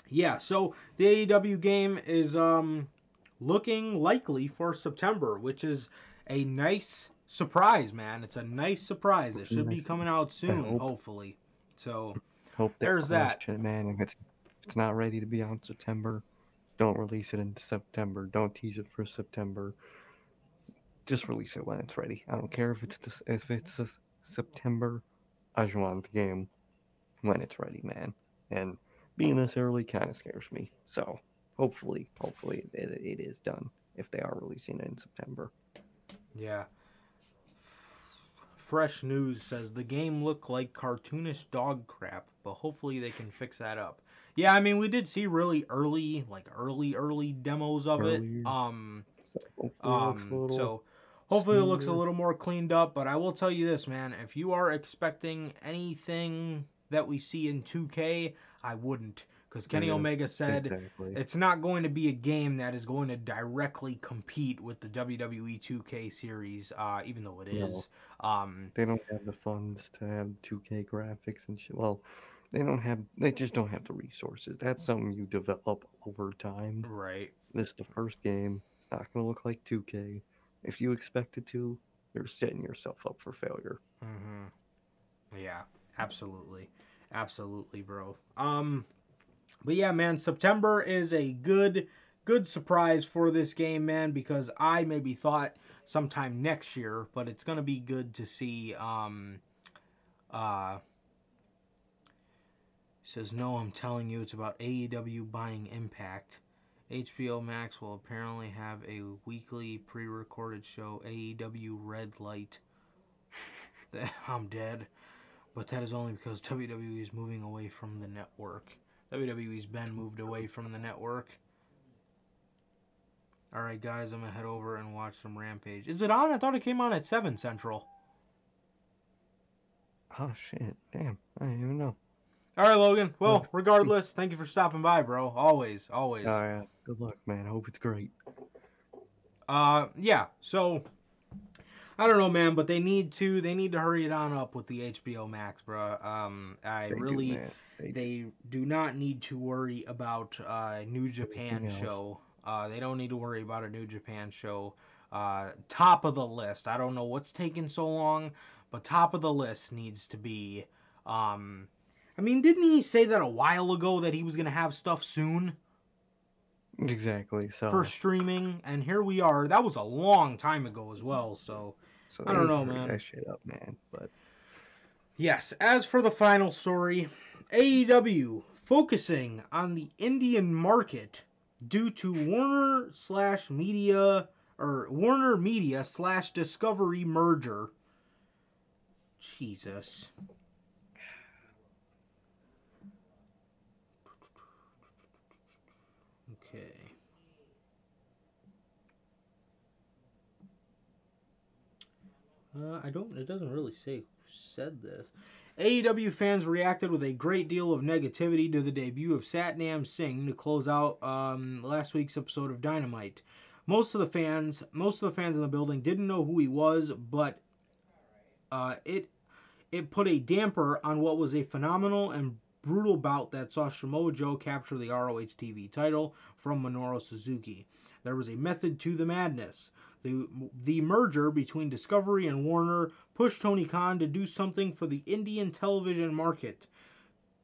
yeah, so the AEW game is um looking likely for September, which is a nice surprise, man. It's a nice surprise. It should be coming out soon, hope. hopefully. So Hope There's that. man. It's, it's not ready to be out in September, don't release it in September. Don't tease it for September. Just release it when it's ready. I don't care if it's this, if it's September. I just want the game when it's ready, man. And being this early kind of scares me. So hopefully, hopefully it, it is done if they are releasing it in September. Yeah. Fresh News says the game looked like cartoonish dog crap, but hopefully they can fix that up. Yeah, I mean we did see really early, like early, early demos of Earlier. it. Um, So hopefully it looks um, a little so hopefully it looks a little more cleaned up. But I will tell you this, man: if you are expecting anything that we see in 2K, I wouldn't, because Kenny Yeah, Omega said exactly. it's not going to be a game that is going to directly compete with the WWE 2K series, uh, even though it is. No. Um, They don't have the funds to have 2K graphics and shit. Well, they don't have. They just don't have the resources. That's something you develop over time. right. This is the first game. It's not gonna look like 2K. If you expect it to, you're setting yourself up for failure. Mm-hmm. Yeah, absolutely, absolutely, bro. Um, but yeah, man, September is a good, good surprise for this game, man, because I maybe thought sometime next year, but it's gonna be good to see. Um, uh, says no, I'm telling you, it's about AEW buying Impact. HBO Max will apparently have a weekly pre-recorded show, AEW Red Light. I'm dead. But that is only because WWE is moving away from the network. WWE's been moved away from the network. Alright, guys, I'm gonna head over and watch some Rampage. Is it on? I thought it came on at 7 Central. Oh shit! Damn, I didn't even know. All right, Logan. Well, regardless, thank you for stopping by, bro. Always, always. Oh yeah. Good luck, man. I Hope it's great. Uh, yeah. So, I don't know, man, but they need to they need to hurry it on up with the HBO Max, bro. Um, I They really man. They do. they do not need to worry about uh, New Japan show. Uh, they don't need to worry about a New Japan show. Uh, top of the list. I don't know what's taking so long, but top of the list needs to be. Um, I mean, didn't he say that a while ago that he was gonna have stuff soon Exactly. So. for streaming? And here we are. That was a long time ago as well. So. so I don't know, man. That shit up, man. But Yes, as for the final story, AEW focusing on the Indian market due to Warner slash Media or Warner Media slash Discovery merger. Jesus. Okay. Uh, I don't. It doesn't really say who said this. AEW fans reacted with a great deal of negativity to the debut of Satnam Singh to close out um, last week's episode of Dynamite. Most of the fans, most of the fans in the building didn't know who he was, but uh, it it put a damper on what was a phenomenal and brutal bout that saw Samoa Joe capture the ROH TV title from Minoru Suzuki. There was a method to the madness. The, the merger between Discovery and Warner pushed Tony Khan to do something for the Indian television market.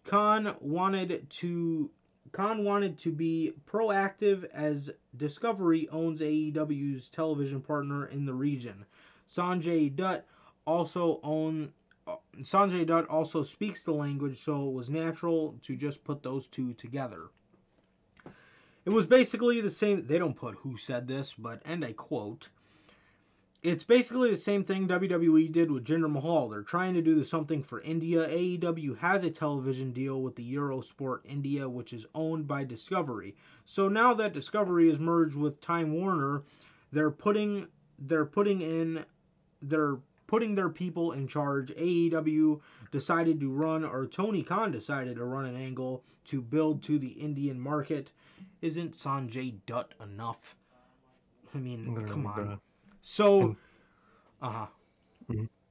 Khan wanted to Khan wanted to be proactive as Discovery owns AEW's television partner in the region. Sanjay Dutt also own uh, Sanjay Dutt also speaks the language, so it was natural to just put those two together. It was basically the same. They don't put who said this, but and I quote. It's basically the same thing WWE did with Jinder Mahal. They're trying to do something for India. AEW has a television deal with the Eurosport India, which is owned by Discovery. So now that Discovery is merged with Time Warner, they're putting they're putting in they're putting their people in charge. AEW decided to run, or Tony Khan decided to run an angle to build to the Indian market. Isn't Sanjay Dutt enough? I mean, Literally, come on. So, uh huh.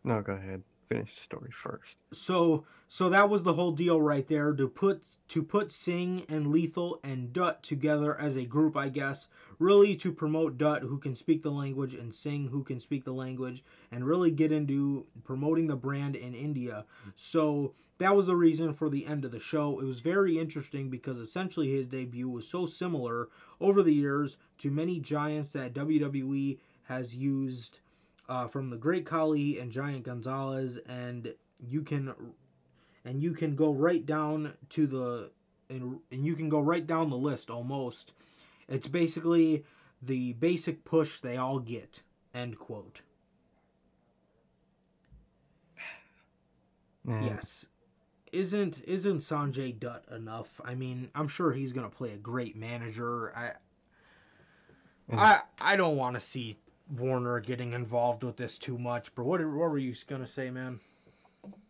no, go ahead. Finish the story first. So, so that was the whole deal right there to put to put Singh and Lethal and Dutt together as a group, I guess, really to promote Dutt who can speak the language and Singh who can speak the language and really get into promoting the brand in India. So that was the reason for the end of the show. It was very interesting because essentially his debut was so similar over the years to many giants that WWE has used uh, from the Great Khali and Giant Gonzalez, and you can and you can go right down to the and, and you can go right down the list almost. It's basically the basic push they all get. End quote. Man, Yes. Isn't isn't Sanjay Dutt enough? I mean, I'm sure he's gonna play a great manager. I Yeah. I I don't want to see Warner getting involved with this too much. But what what were you gonna say, man?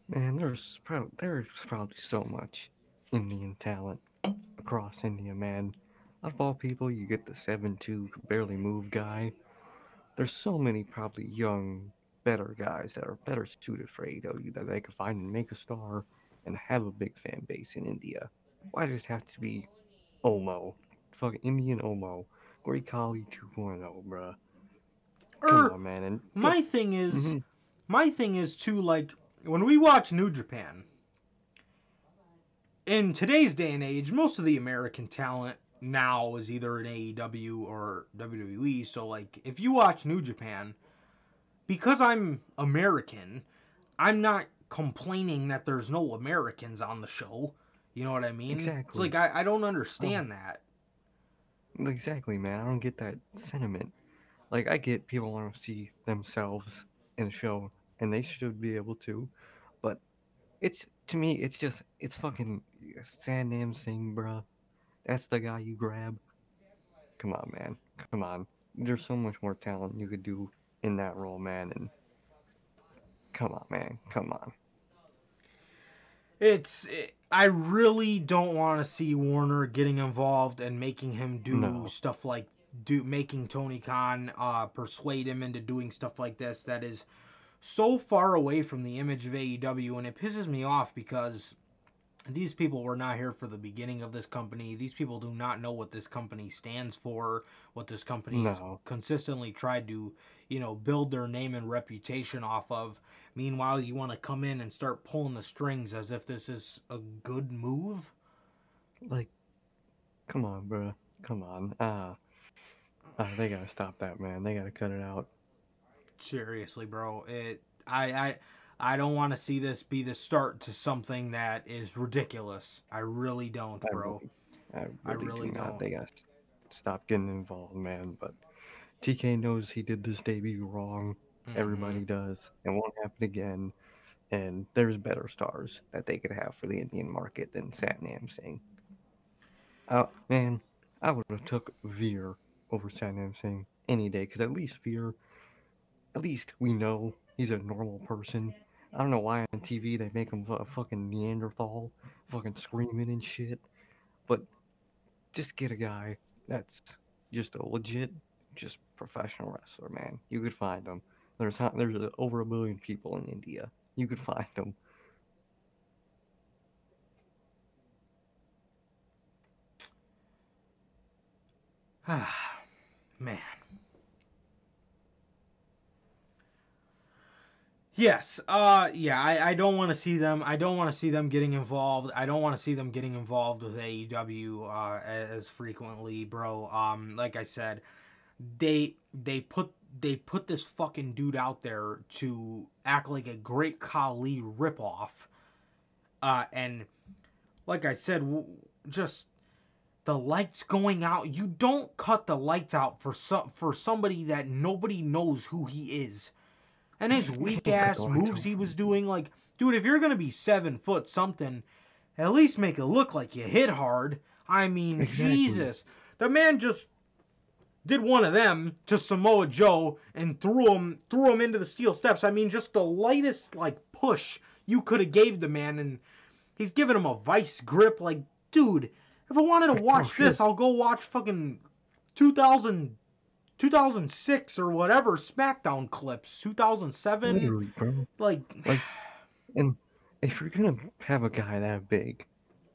Man, there's probably there's probably so much Indian talent across India, man. Out of all people, you get the seven-two barely move guy. There's so many probably young, better guys that are better suited for AEW that they could find and make a star and have a big fan base in India. Why does it have to be Omo? Fucking Indian Omo. Great Khali 2.0, bruh. Er, on, man. And my thing is, Mhm. my thing is too like when we watch New Japan. In today's day and age, most of the American talent now is either in AEW or WWE. So like, if you watch New Japan, because I'm American, I'm not complaining that there's no Americans on the show. You know what I mean? Exactly. It's like I, I don't understand that. Exactly, man. I don't get that sentiment. Like, I get people want to see themselves in a show, and they should be able to, but it's to me, it's just it's fucking uh, Satnam Singh, bruh. That's the guy you grab. Come on, man. Come on. There's so much more talent you could do in that role, man. And come on, man. Come on. it's it, I really don't want to see Warner getting involved and making him do No. stuff like do making Tony Khan uh, persuade him into doing stuff like this that is so far away from the image of AEW and it pisses me off because these people were not here for the beginning of this company. These people do not know what this company stands for, what this company has No. consistently tried to, you know, build their name and reputation off of. Meanwhile, you want to come in and start pulling the strings as if this is a good move. Like, come on, bro. Come on. Ah. Ah, they gotta stop that, man. They gotta cut it out. Seriously, bro. It I I I don't want to see this be the start to something that is ridiculous. I really don't, I bro. really- I really, I really do not. don't. They gotta stop getting involved, man. But TK knows he did this debut wrong. Mhm. Everybody does. It won't happen again. And there's better stars that they could have for the Indian market than Satnam Singh. Oh man, I would have took Veer over Satnam Singh any day, because at least Veer, at least we know he's a normal person. I don't know why on TV they make him a fucking Neanderthal, fucking screaming and shit. But just get a guy that's just a legit, just professional wrestler, man. You could find him. There's ho- there's over a million people in India. You could find them. Man. Yes, uh yeah, I, I don't want to see them I don't want to see them getting involved. I don't want to see them getting involved with AEW uh as frequently, bro. Um like I said, they they put they put this fucking dude out there to act like a great Khali ripoff. Uh and like I said, just the lights going out. You don't cut the lights out for some for somebody that nobody knows who he is. And his weak ass moves he was doing, like, dude, if you're gonna be seven foot something, at least make it look like you hit hard. I mean, Exactly. Jesus, the man just did one of them to Samoa Joe and threw him threw him into the steel steps. I mean, just the lightest like push you could have gave the man, and he's giving him a vice grip. Like, dude, if I wanted to watch oh, shit. this, I'll go watch fucking 2000, 2006 or whatever SmackDown clips, 2007. Literally, bro. Like, Like, and if you're gonna have a guy that big,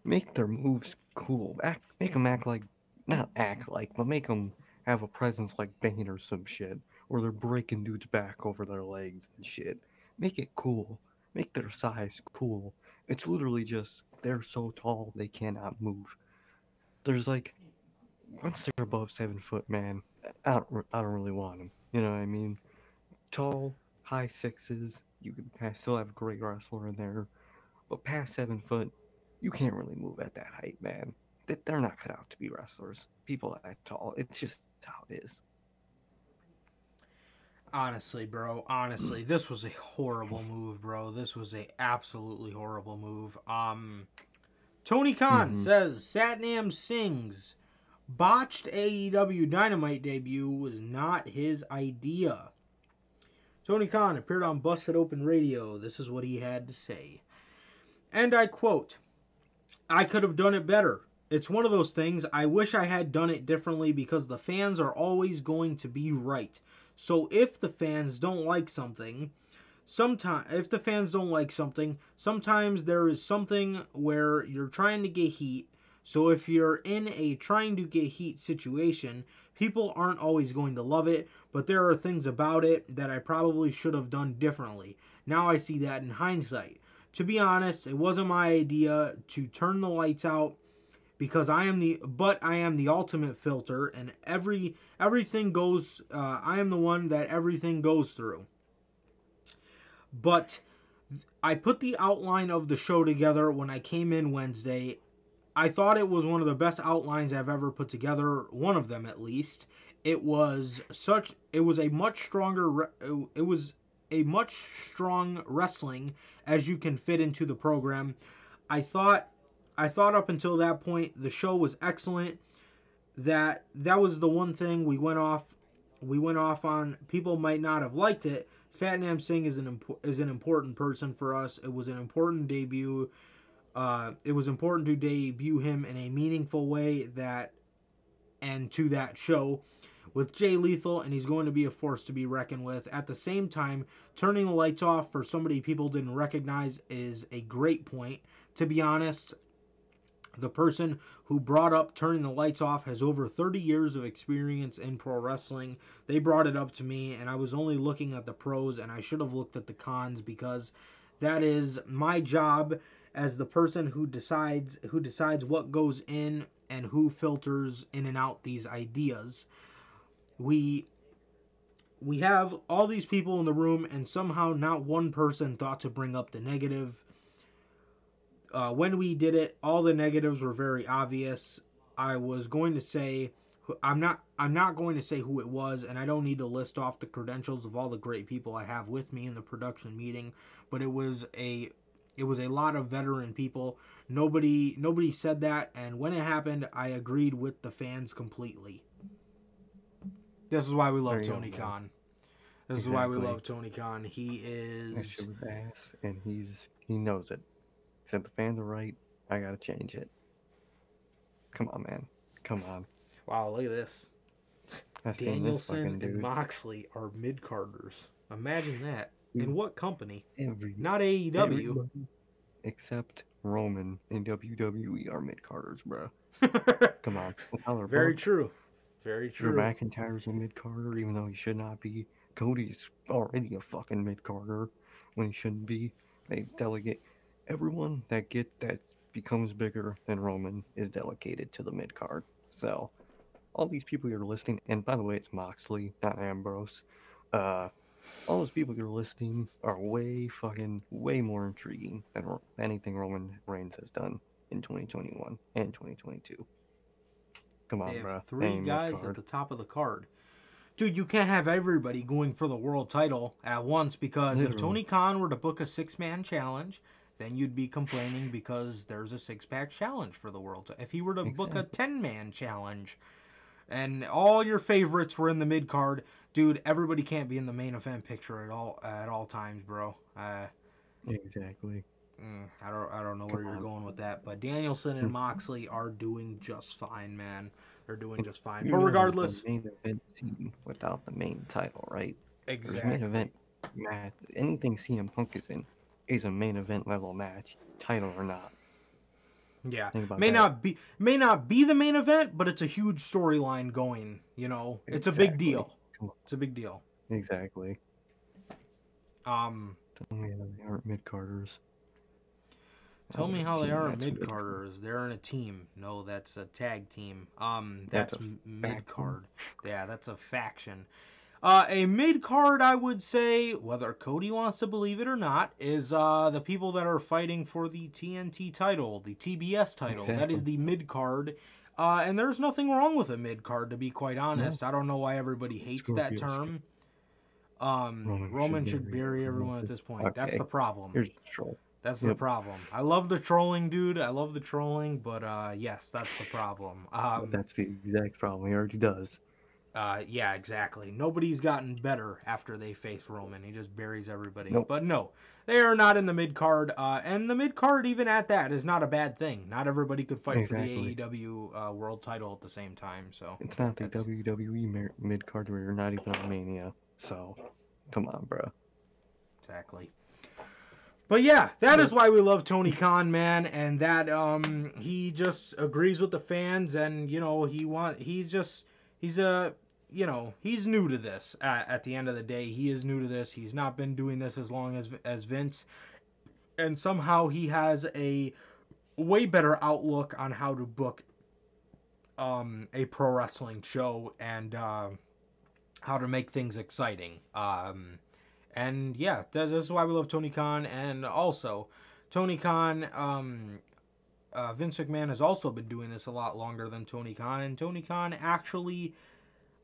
make their moves cool. Act, make them act like, not act like, but make them have a presence like Bane or some shit, where they're breaking dudes back over their legs and shit. Make it cool. Make their size cool. It's literally just they're so tall they cannot move. There's like, once they're above seven foot, man, I don't, I don't really want them. You know what I mean? Tall, high sixes, you can pa- still have a great wrestler in there, but past seven foot, you can't really move at that height, man. They- They're not cut out to be wrestlers. People that tall, it's just how it is. honestly, bro, honestly, this was a horrible move, bro. This was a absolutely horrible move. Um, Tony Khan Mhm. says Satnam Singh's botched AEW Dynamite debut was not his idea. Tony Khan appeared on Busted Open Radio. This is what he had to say. And I quote I could have done it better. It's one of those things I wish I had done it differently because the fans are always going to be right. So if the fans don't like something, sometimes if the fans don't like something, sometimes there is something where you're trying to get heat. So if you're in a trying to get heat situation, people aren't always going to love it, but there are things about it that I probably should have done differently. Now I see that in hindsight. To be honest, it wasn't my idea to turn the lights out because I am the but I am the ultimate filter and every everything goes uh, I am the one that everything goes through. But I put the outline of the show together when I came in Wednesday. I thought it was one of the best outlines I've ever put together, one of them at least. It was such it was a much stronger it was a much strong wrestling as you can fit into the program. I thought I thought up until that point the show was excellent. That that was the one thing we went off we went off on. People might not have liked it. Satnam Singh is an impo- is an important person for us. It was an important debut. uh, it was important to debut him in a meaningful way that and to that show with Jay Lethal, and he's going to be a force to be reckoned with. At the same time, turning the lights off for somebody people didn't recognize is a great point. To be honest, the person who brought up turning the lights off has over 30 years of experience in pro wrestling. They brought it up to me, and I was only looking at the pros, and I should have looked at the cons because that is my job as the person who decides who decides what goes in and who filters in and out these ideas. We we have all these people in the room and somehow not one person thought to bring up the negative. Uh, when we did it, all the negatives were very obvious. I was going to say I'm not I'm not going to say who it was and I don't need to list off the credentials of all the great people I have with me in the production meeting, but it was a it was a lot of veteran people. Nobody nobody said that and when it happened, I agreed with the fans completely. This is why we love Tony Khan. This exactly. is why we love Tony Khan. He is and he's he knows it. Said the fans are right. I gotta change it. Come on, man. Come on. Wow, look at this. I Danielson and Moxley are mid carders. Imagine that. In what company? Every not AEW. Except Roman and WWE are mid carders, bro. Come on. Very true. Very true. Drew McIntyre's a mid carder, even though he should not be. Cody's already a fucking mid carder when he shouldn't be. They delegate everyone that gets that becomes bigger than Roman is delegated to the mid card. So all these people you're listing, and by the way, it's Moxley, not Ambrose. Uh, all those people you're listing are way fucking way more intriguing than anything Roman Reigns has done in 2021 and 2022. Come on, they have bro. Three guys at the top of the card. Dude, you can't have everybody going for the world title at once because Literally. if Tony Khan were to book a six man challenge, then you'd be complaining because there's a six pack challenge for the world. If he were to exactly. book a 10 man challenge, and all your favorites were in the mid card. Dude, everybody can't be in the main event picture at all at all times, bro. Uh, exactly. Mm, I don't I don't know where you're going with that, but Danielson and Moxley are doing just fine, man. They're doing just fine. But regardless, main event scene without the main title, right? Exactly. Main event match. Anything CM Punk is in is a main event level match, title or not. Yeah, may that. not be may not be the main event, but it's a huge storyline going. You know, it's exactly. a big deal. It's a big deal. Exactly. Um. Tell me how they aren't mid carders. Tell me how they aren't mid carders. They're in a team. No, that's a tag team. Um, that's, that's mid card. Yeah, that's a faction. Uh, a mid card, I would say, whether Cody wants to believe it or not, is uh, the people that are fighting for the TNT title, the TBS title. Exactly. That is the mid card. Uh, and there's nothing wrong with a mid card, to be quite honest. I don't know why everybody hates Scorpio that term. Um, Roman, Roman should, should bury everyone at this point. Okay. That's the problem. Here's the troll. That's yep. the problem. I love the trolling, dude. I love the trolling, but uh, yes, that's the problem. Um, that's the exact problem. He already does. Uh, yeah, exactly. Nobody's gotten better after they face Roman. He just buries everybody. Nope. But no, they are not in the mid card. Uh, and the mid card, even at that, is not a bad thing. Not everybody could fight exactly. for the AEW uh, World Title at the same time. So it's not the WWE mid card where you're not even on Mania. So come on, bro. Exactly. But yeah, that is why we love Tony Khan, man, and that um he just agrees with the fans, and you know he want he's just he's a you know he's new to this at, at the end of the day he is new to this he's not been doing this as long as as vince and somehow he has a way better outlook on how to book um, a pro wrestling show and uh, how to make things exciting. Um, and yeah, this is why we love Tony Khan. And also, Tony Khan um, uh, Vince McMahon has also been doing this a lot longer than Tony Khan, and Tony Khan actually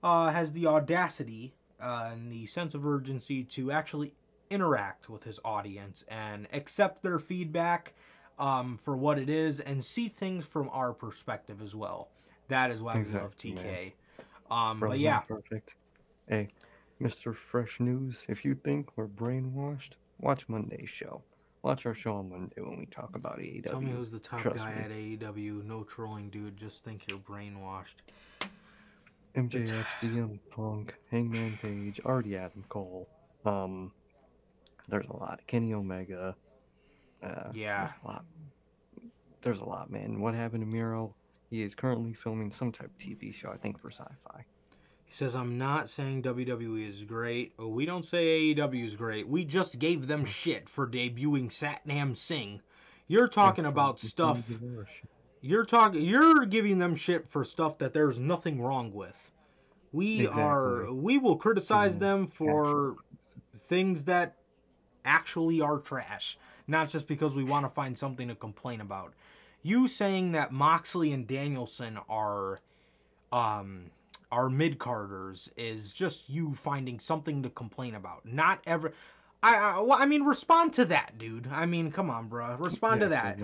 uh, has the audacity uh, and the sense of urgency to actually interact with his audience and accept their feedback um, for what it is and see things from our perspective as well. That is why exactly, we love TK. Um, but yeah, perfect. Hey, Mr. Fresh News, if you think we're brainwashed, watch Monday's show. watch our show on Monday when we talk about AEW. Tell me who's the top Trust guy me. at AEW. No trolling, dude. Just think you're brainwashed. MJF, CM Punk, Hangman Page, already Adam Cole. Um, there's a lot. Kenny Omega. Uh, Yeah. There's a lot. There's a lot, man. What happened to Miro? He is currently filming some type of TV show, I think, for Sci-Fi. He says, I'm not saying WWE is great. Oh, we don't say AEW is great. We just gave them shit for debuting Satnam Singh. You're talking about stuff. You're talking. You're giving them shit for stuff that there's nothing wrong with. We are. We will criticize them for things that actually are trash, not just because we want to find something to complain about. You saying that Moxley and Danielson are um are mid carders is just you finding something to complain about. Not ever I, I well, I mean respond to that, dude. I mean, come on, bro. Respond to that.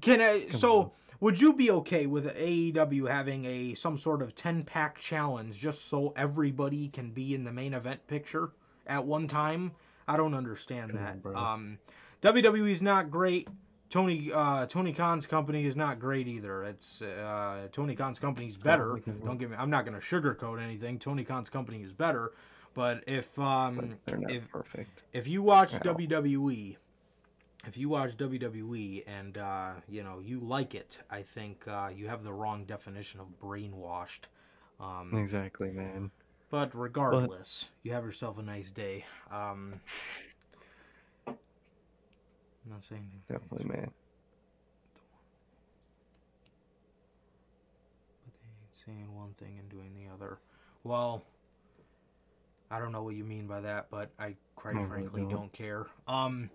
Can I Come so on. Would you be okay with AEW having a some sort of 10 pack challenge just so everybody can be in the main event picture at one time? I don't understand Come that. bro. um WWE's not great. Tony uh Tony Khan's company is not great either. It's uh Tony Khan's company's better. Don't give me I'm not going to sugarcoat anything. Tony Khan's company is better, but if um But they're not if perfect. if you watch. WWE, if you watch WWE and uh, you know you like it, I think uh, you have the wrong definition of brainwashed. Um, Exactly, man. but regardless, you have yourself a nice day. Um, I'm not saying anything, Definitely, man. but they saying one thing and doing the other. Well, I don't know what you mean by that, but I quite frankly don't. don't care. Um,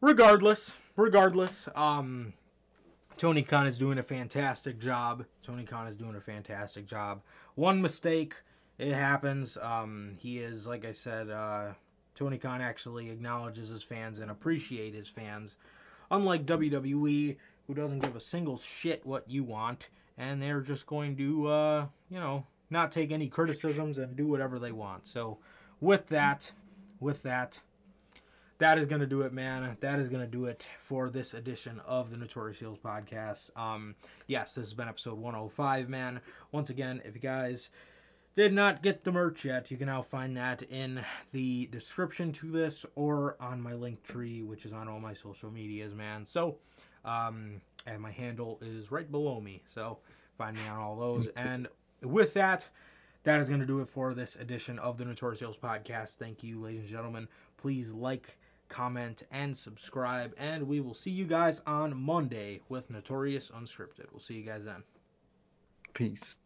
regardless, regardless, um, Tony Khan is doing a fantastic job. Tony Khan is doing a fantastic job. One mistake, it happens. Um, he is, like I said, uh, Tony Khan actually acknowledges his fans and appreciate his fans. Unlike WWE, who doesn't give a single shit what you want, and they're just going to, uh, you know, not take any criticisms and do whatever they want. So, with that, with that, that is going to do it, man. That is going to do it for this edition of the Notorious Heels podcast. Um, yes, this has been episode 105, man. Once again, if you guys did not get the merch yet, you can now find that in the description to this or on my link tree, which is on all my social medias, man. So, um, and my handle is right below me. So, find me on all those. And with that, that is going to do it for this edition of the Notorious Heels podcast. Thank you, ladies and gentlemen. Please like, comment, and subscribe. And we will see you guys on Monday with Notorious Unscripted. We'll see you guys then. Peace.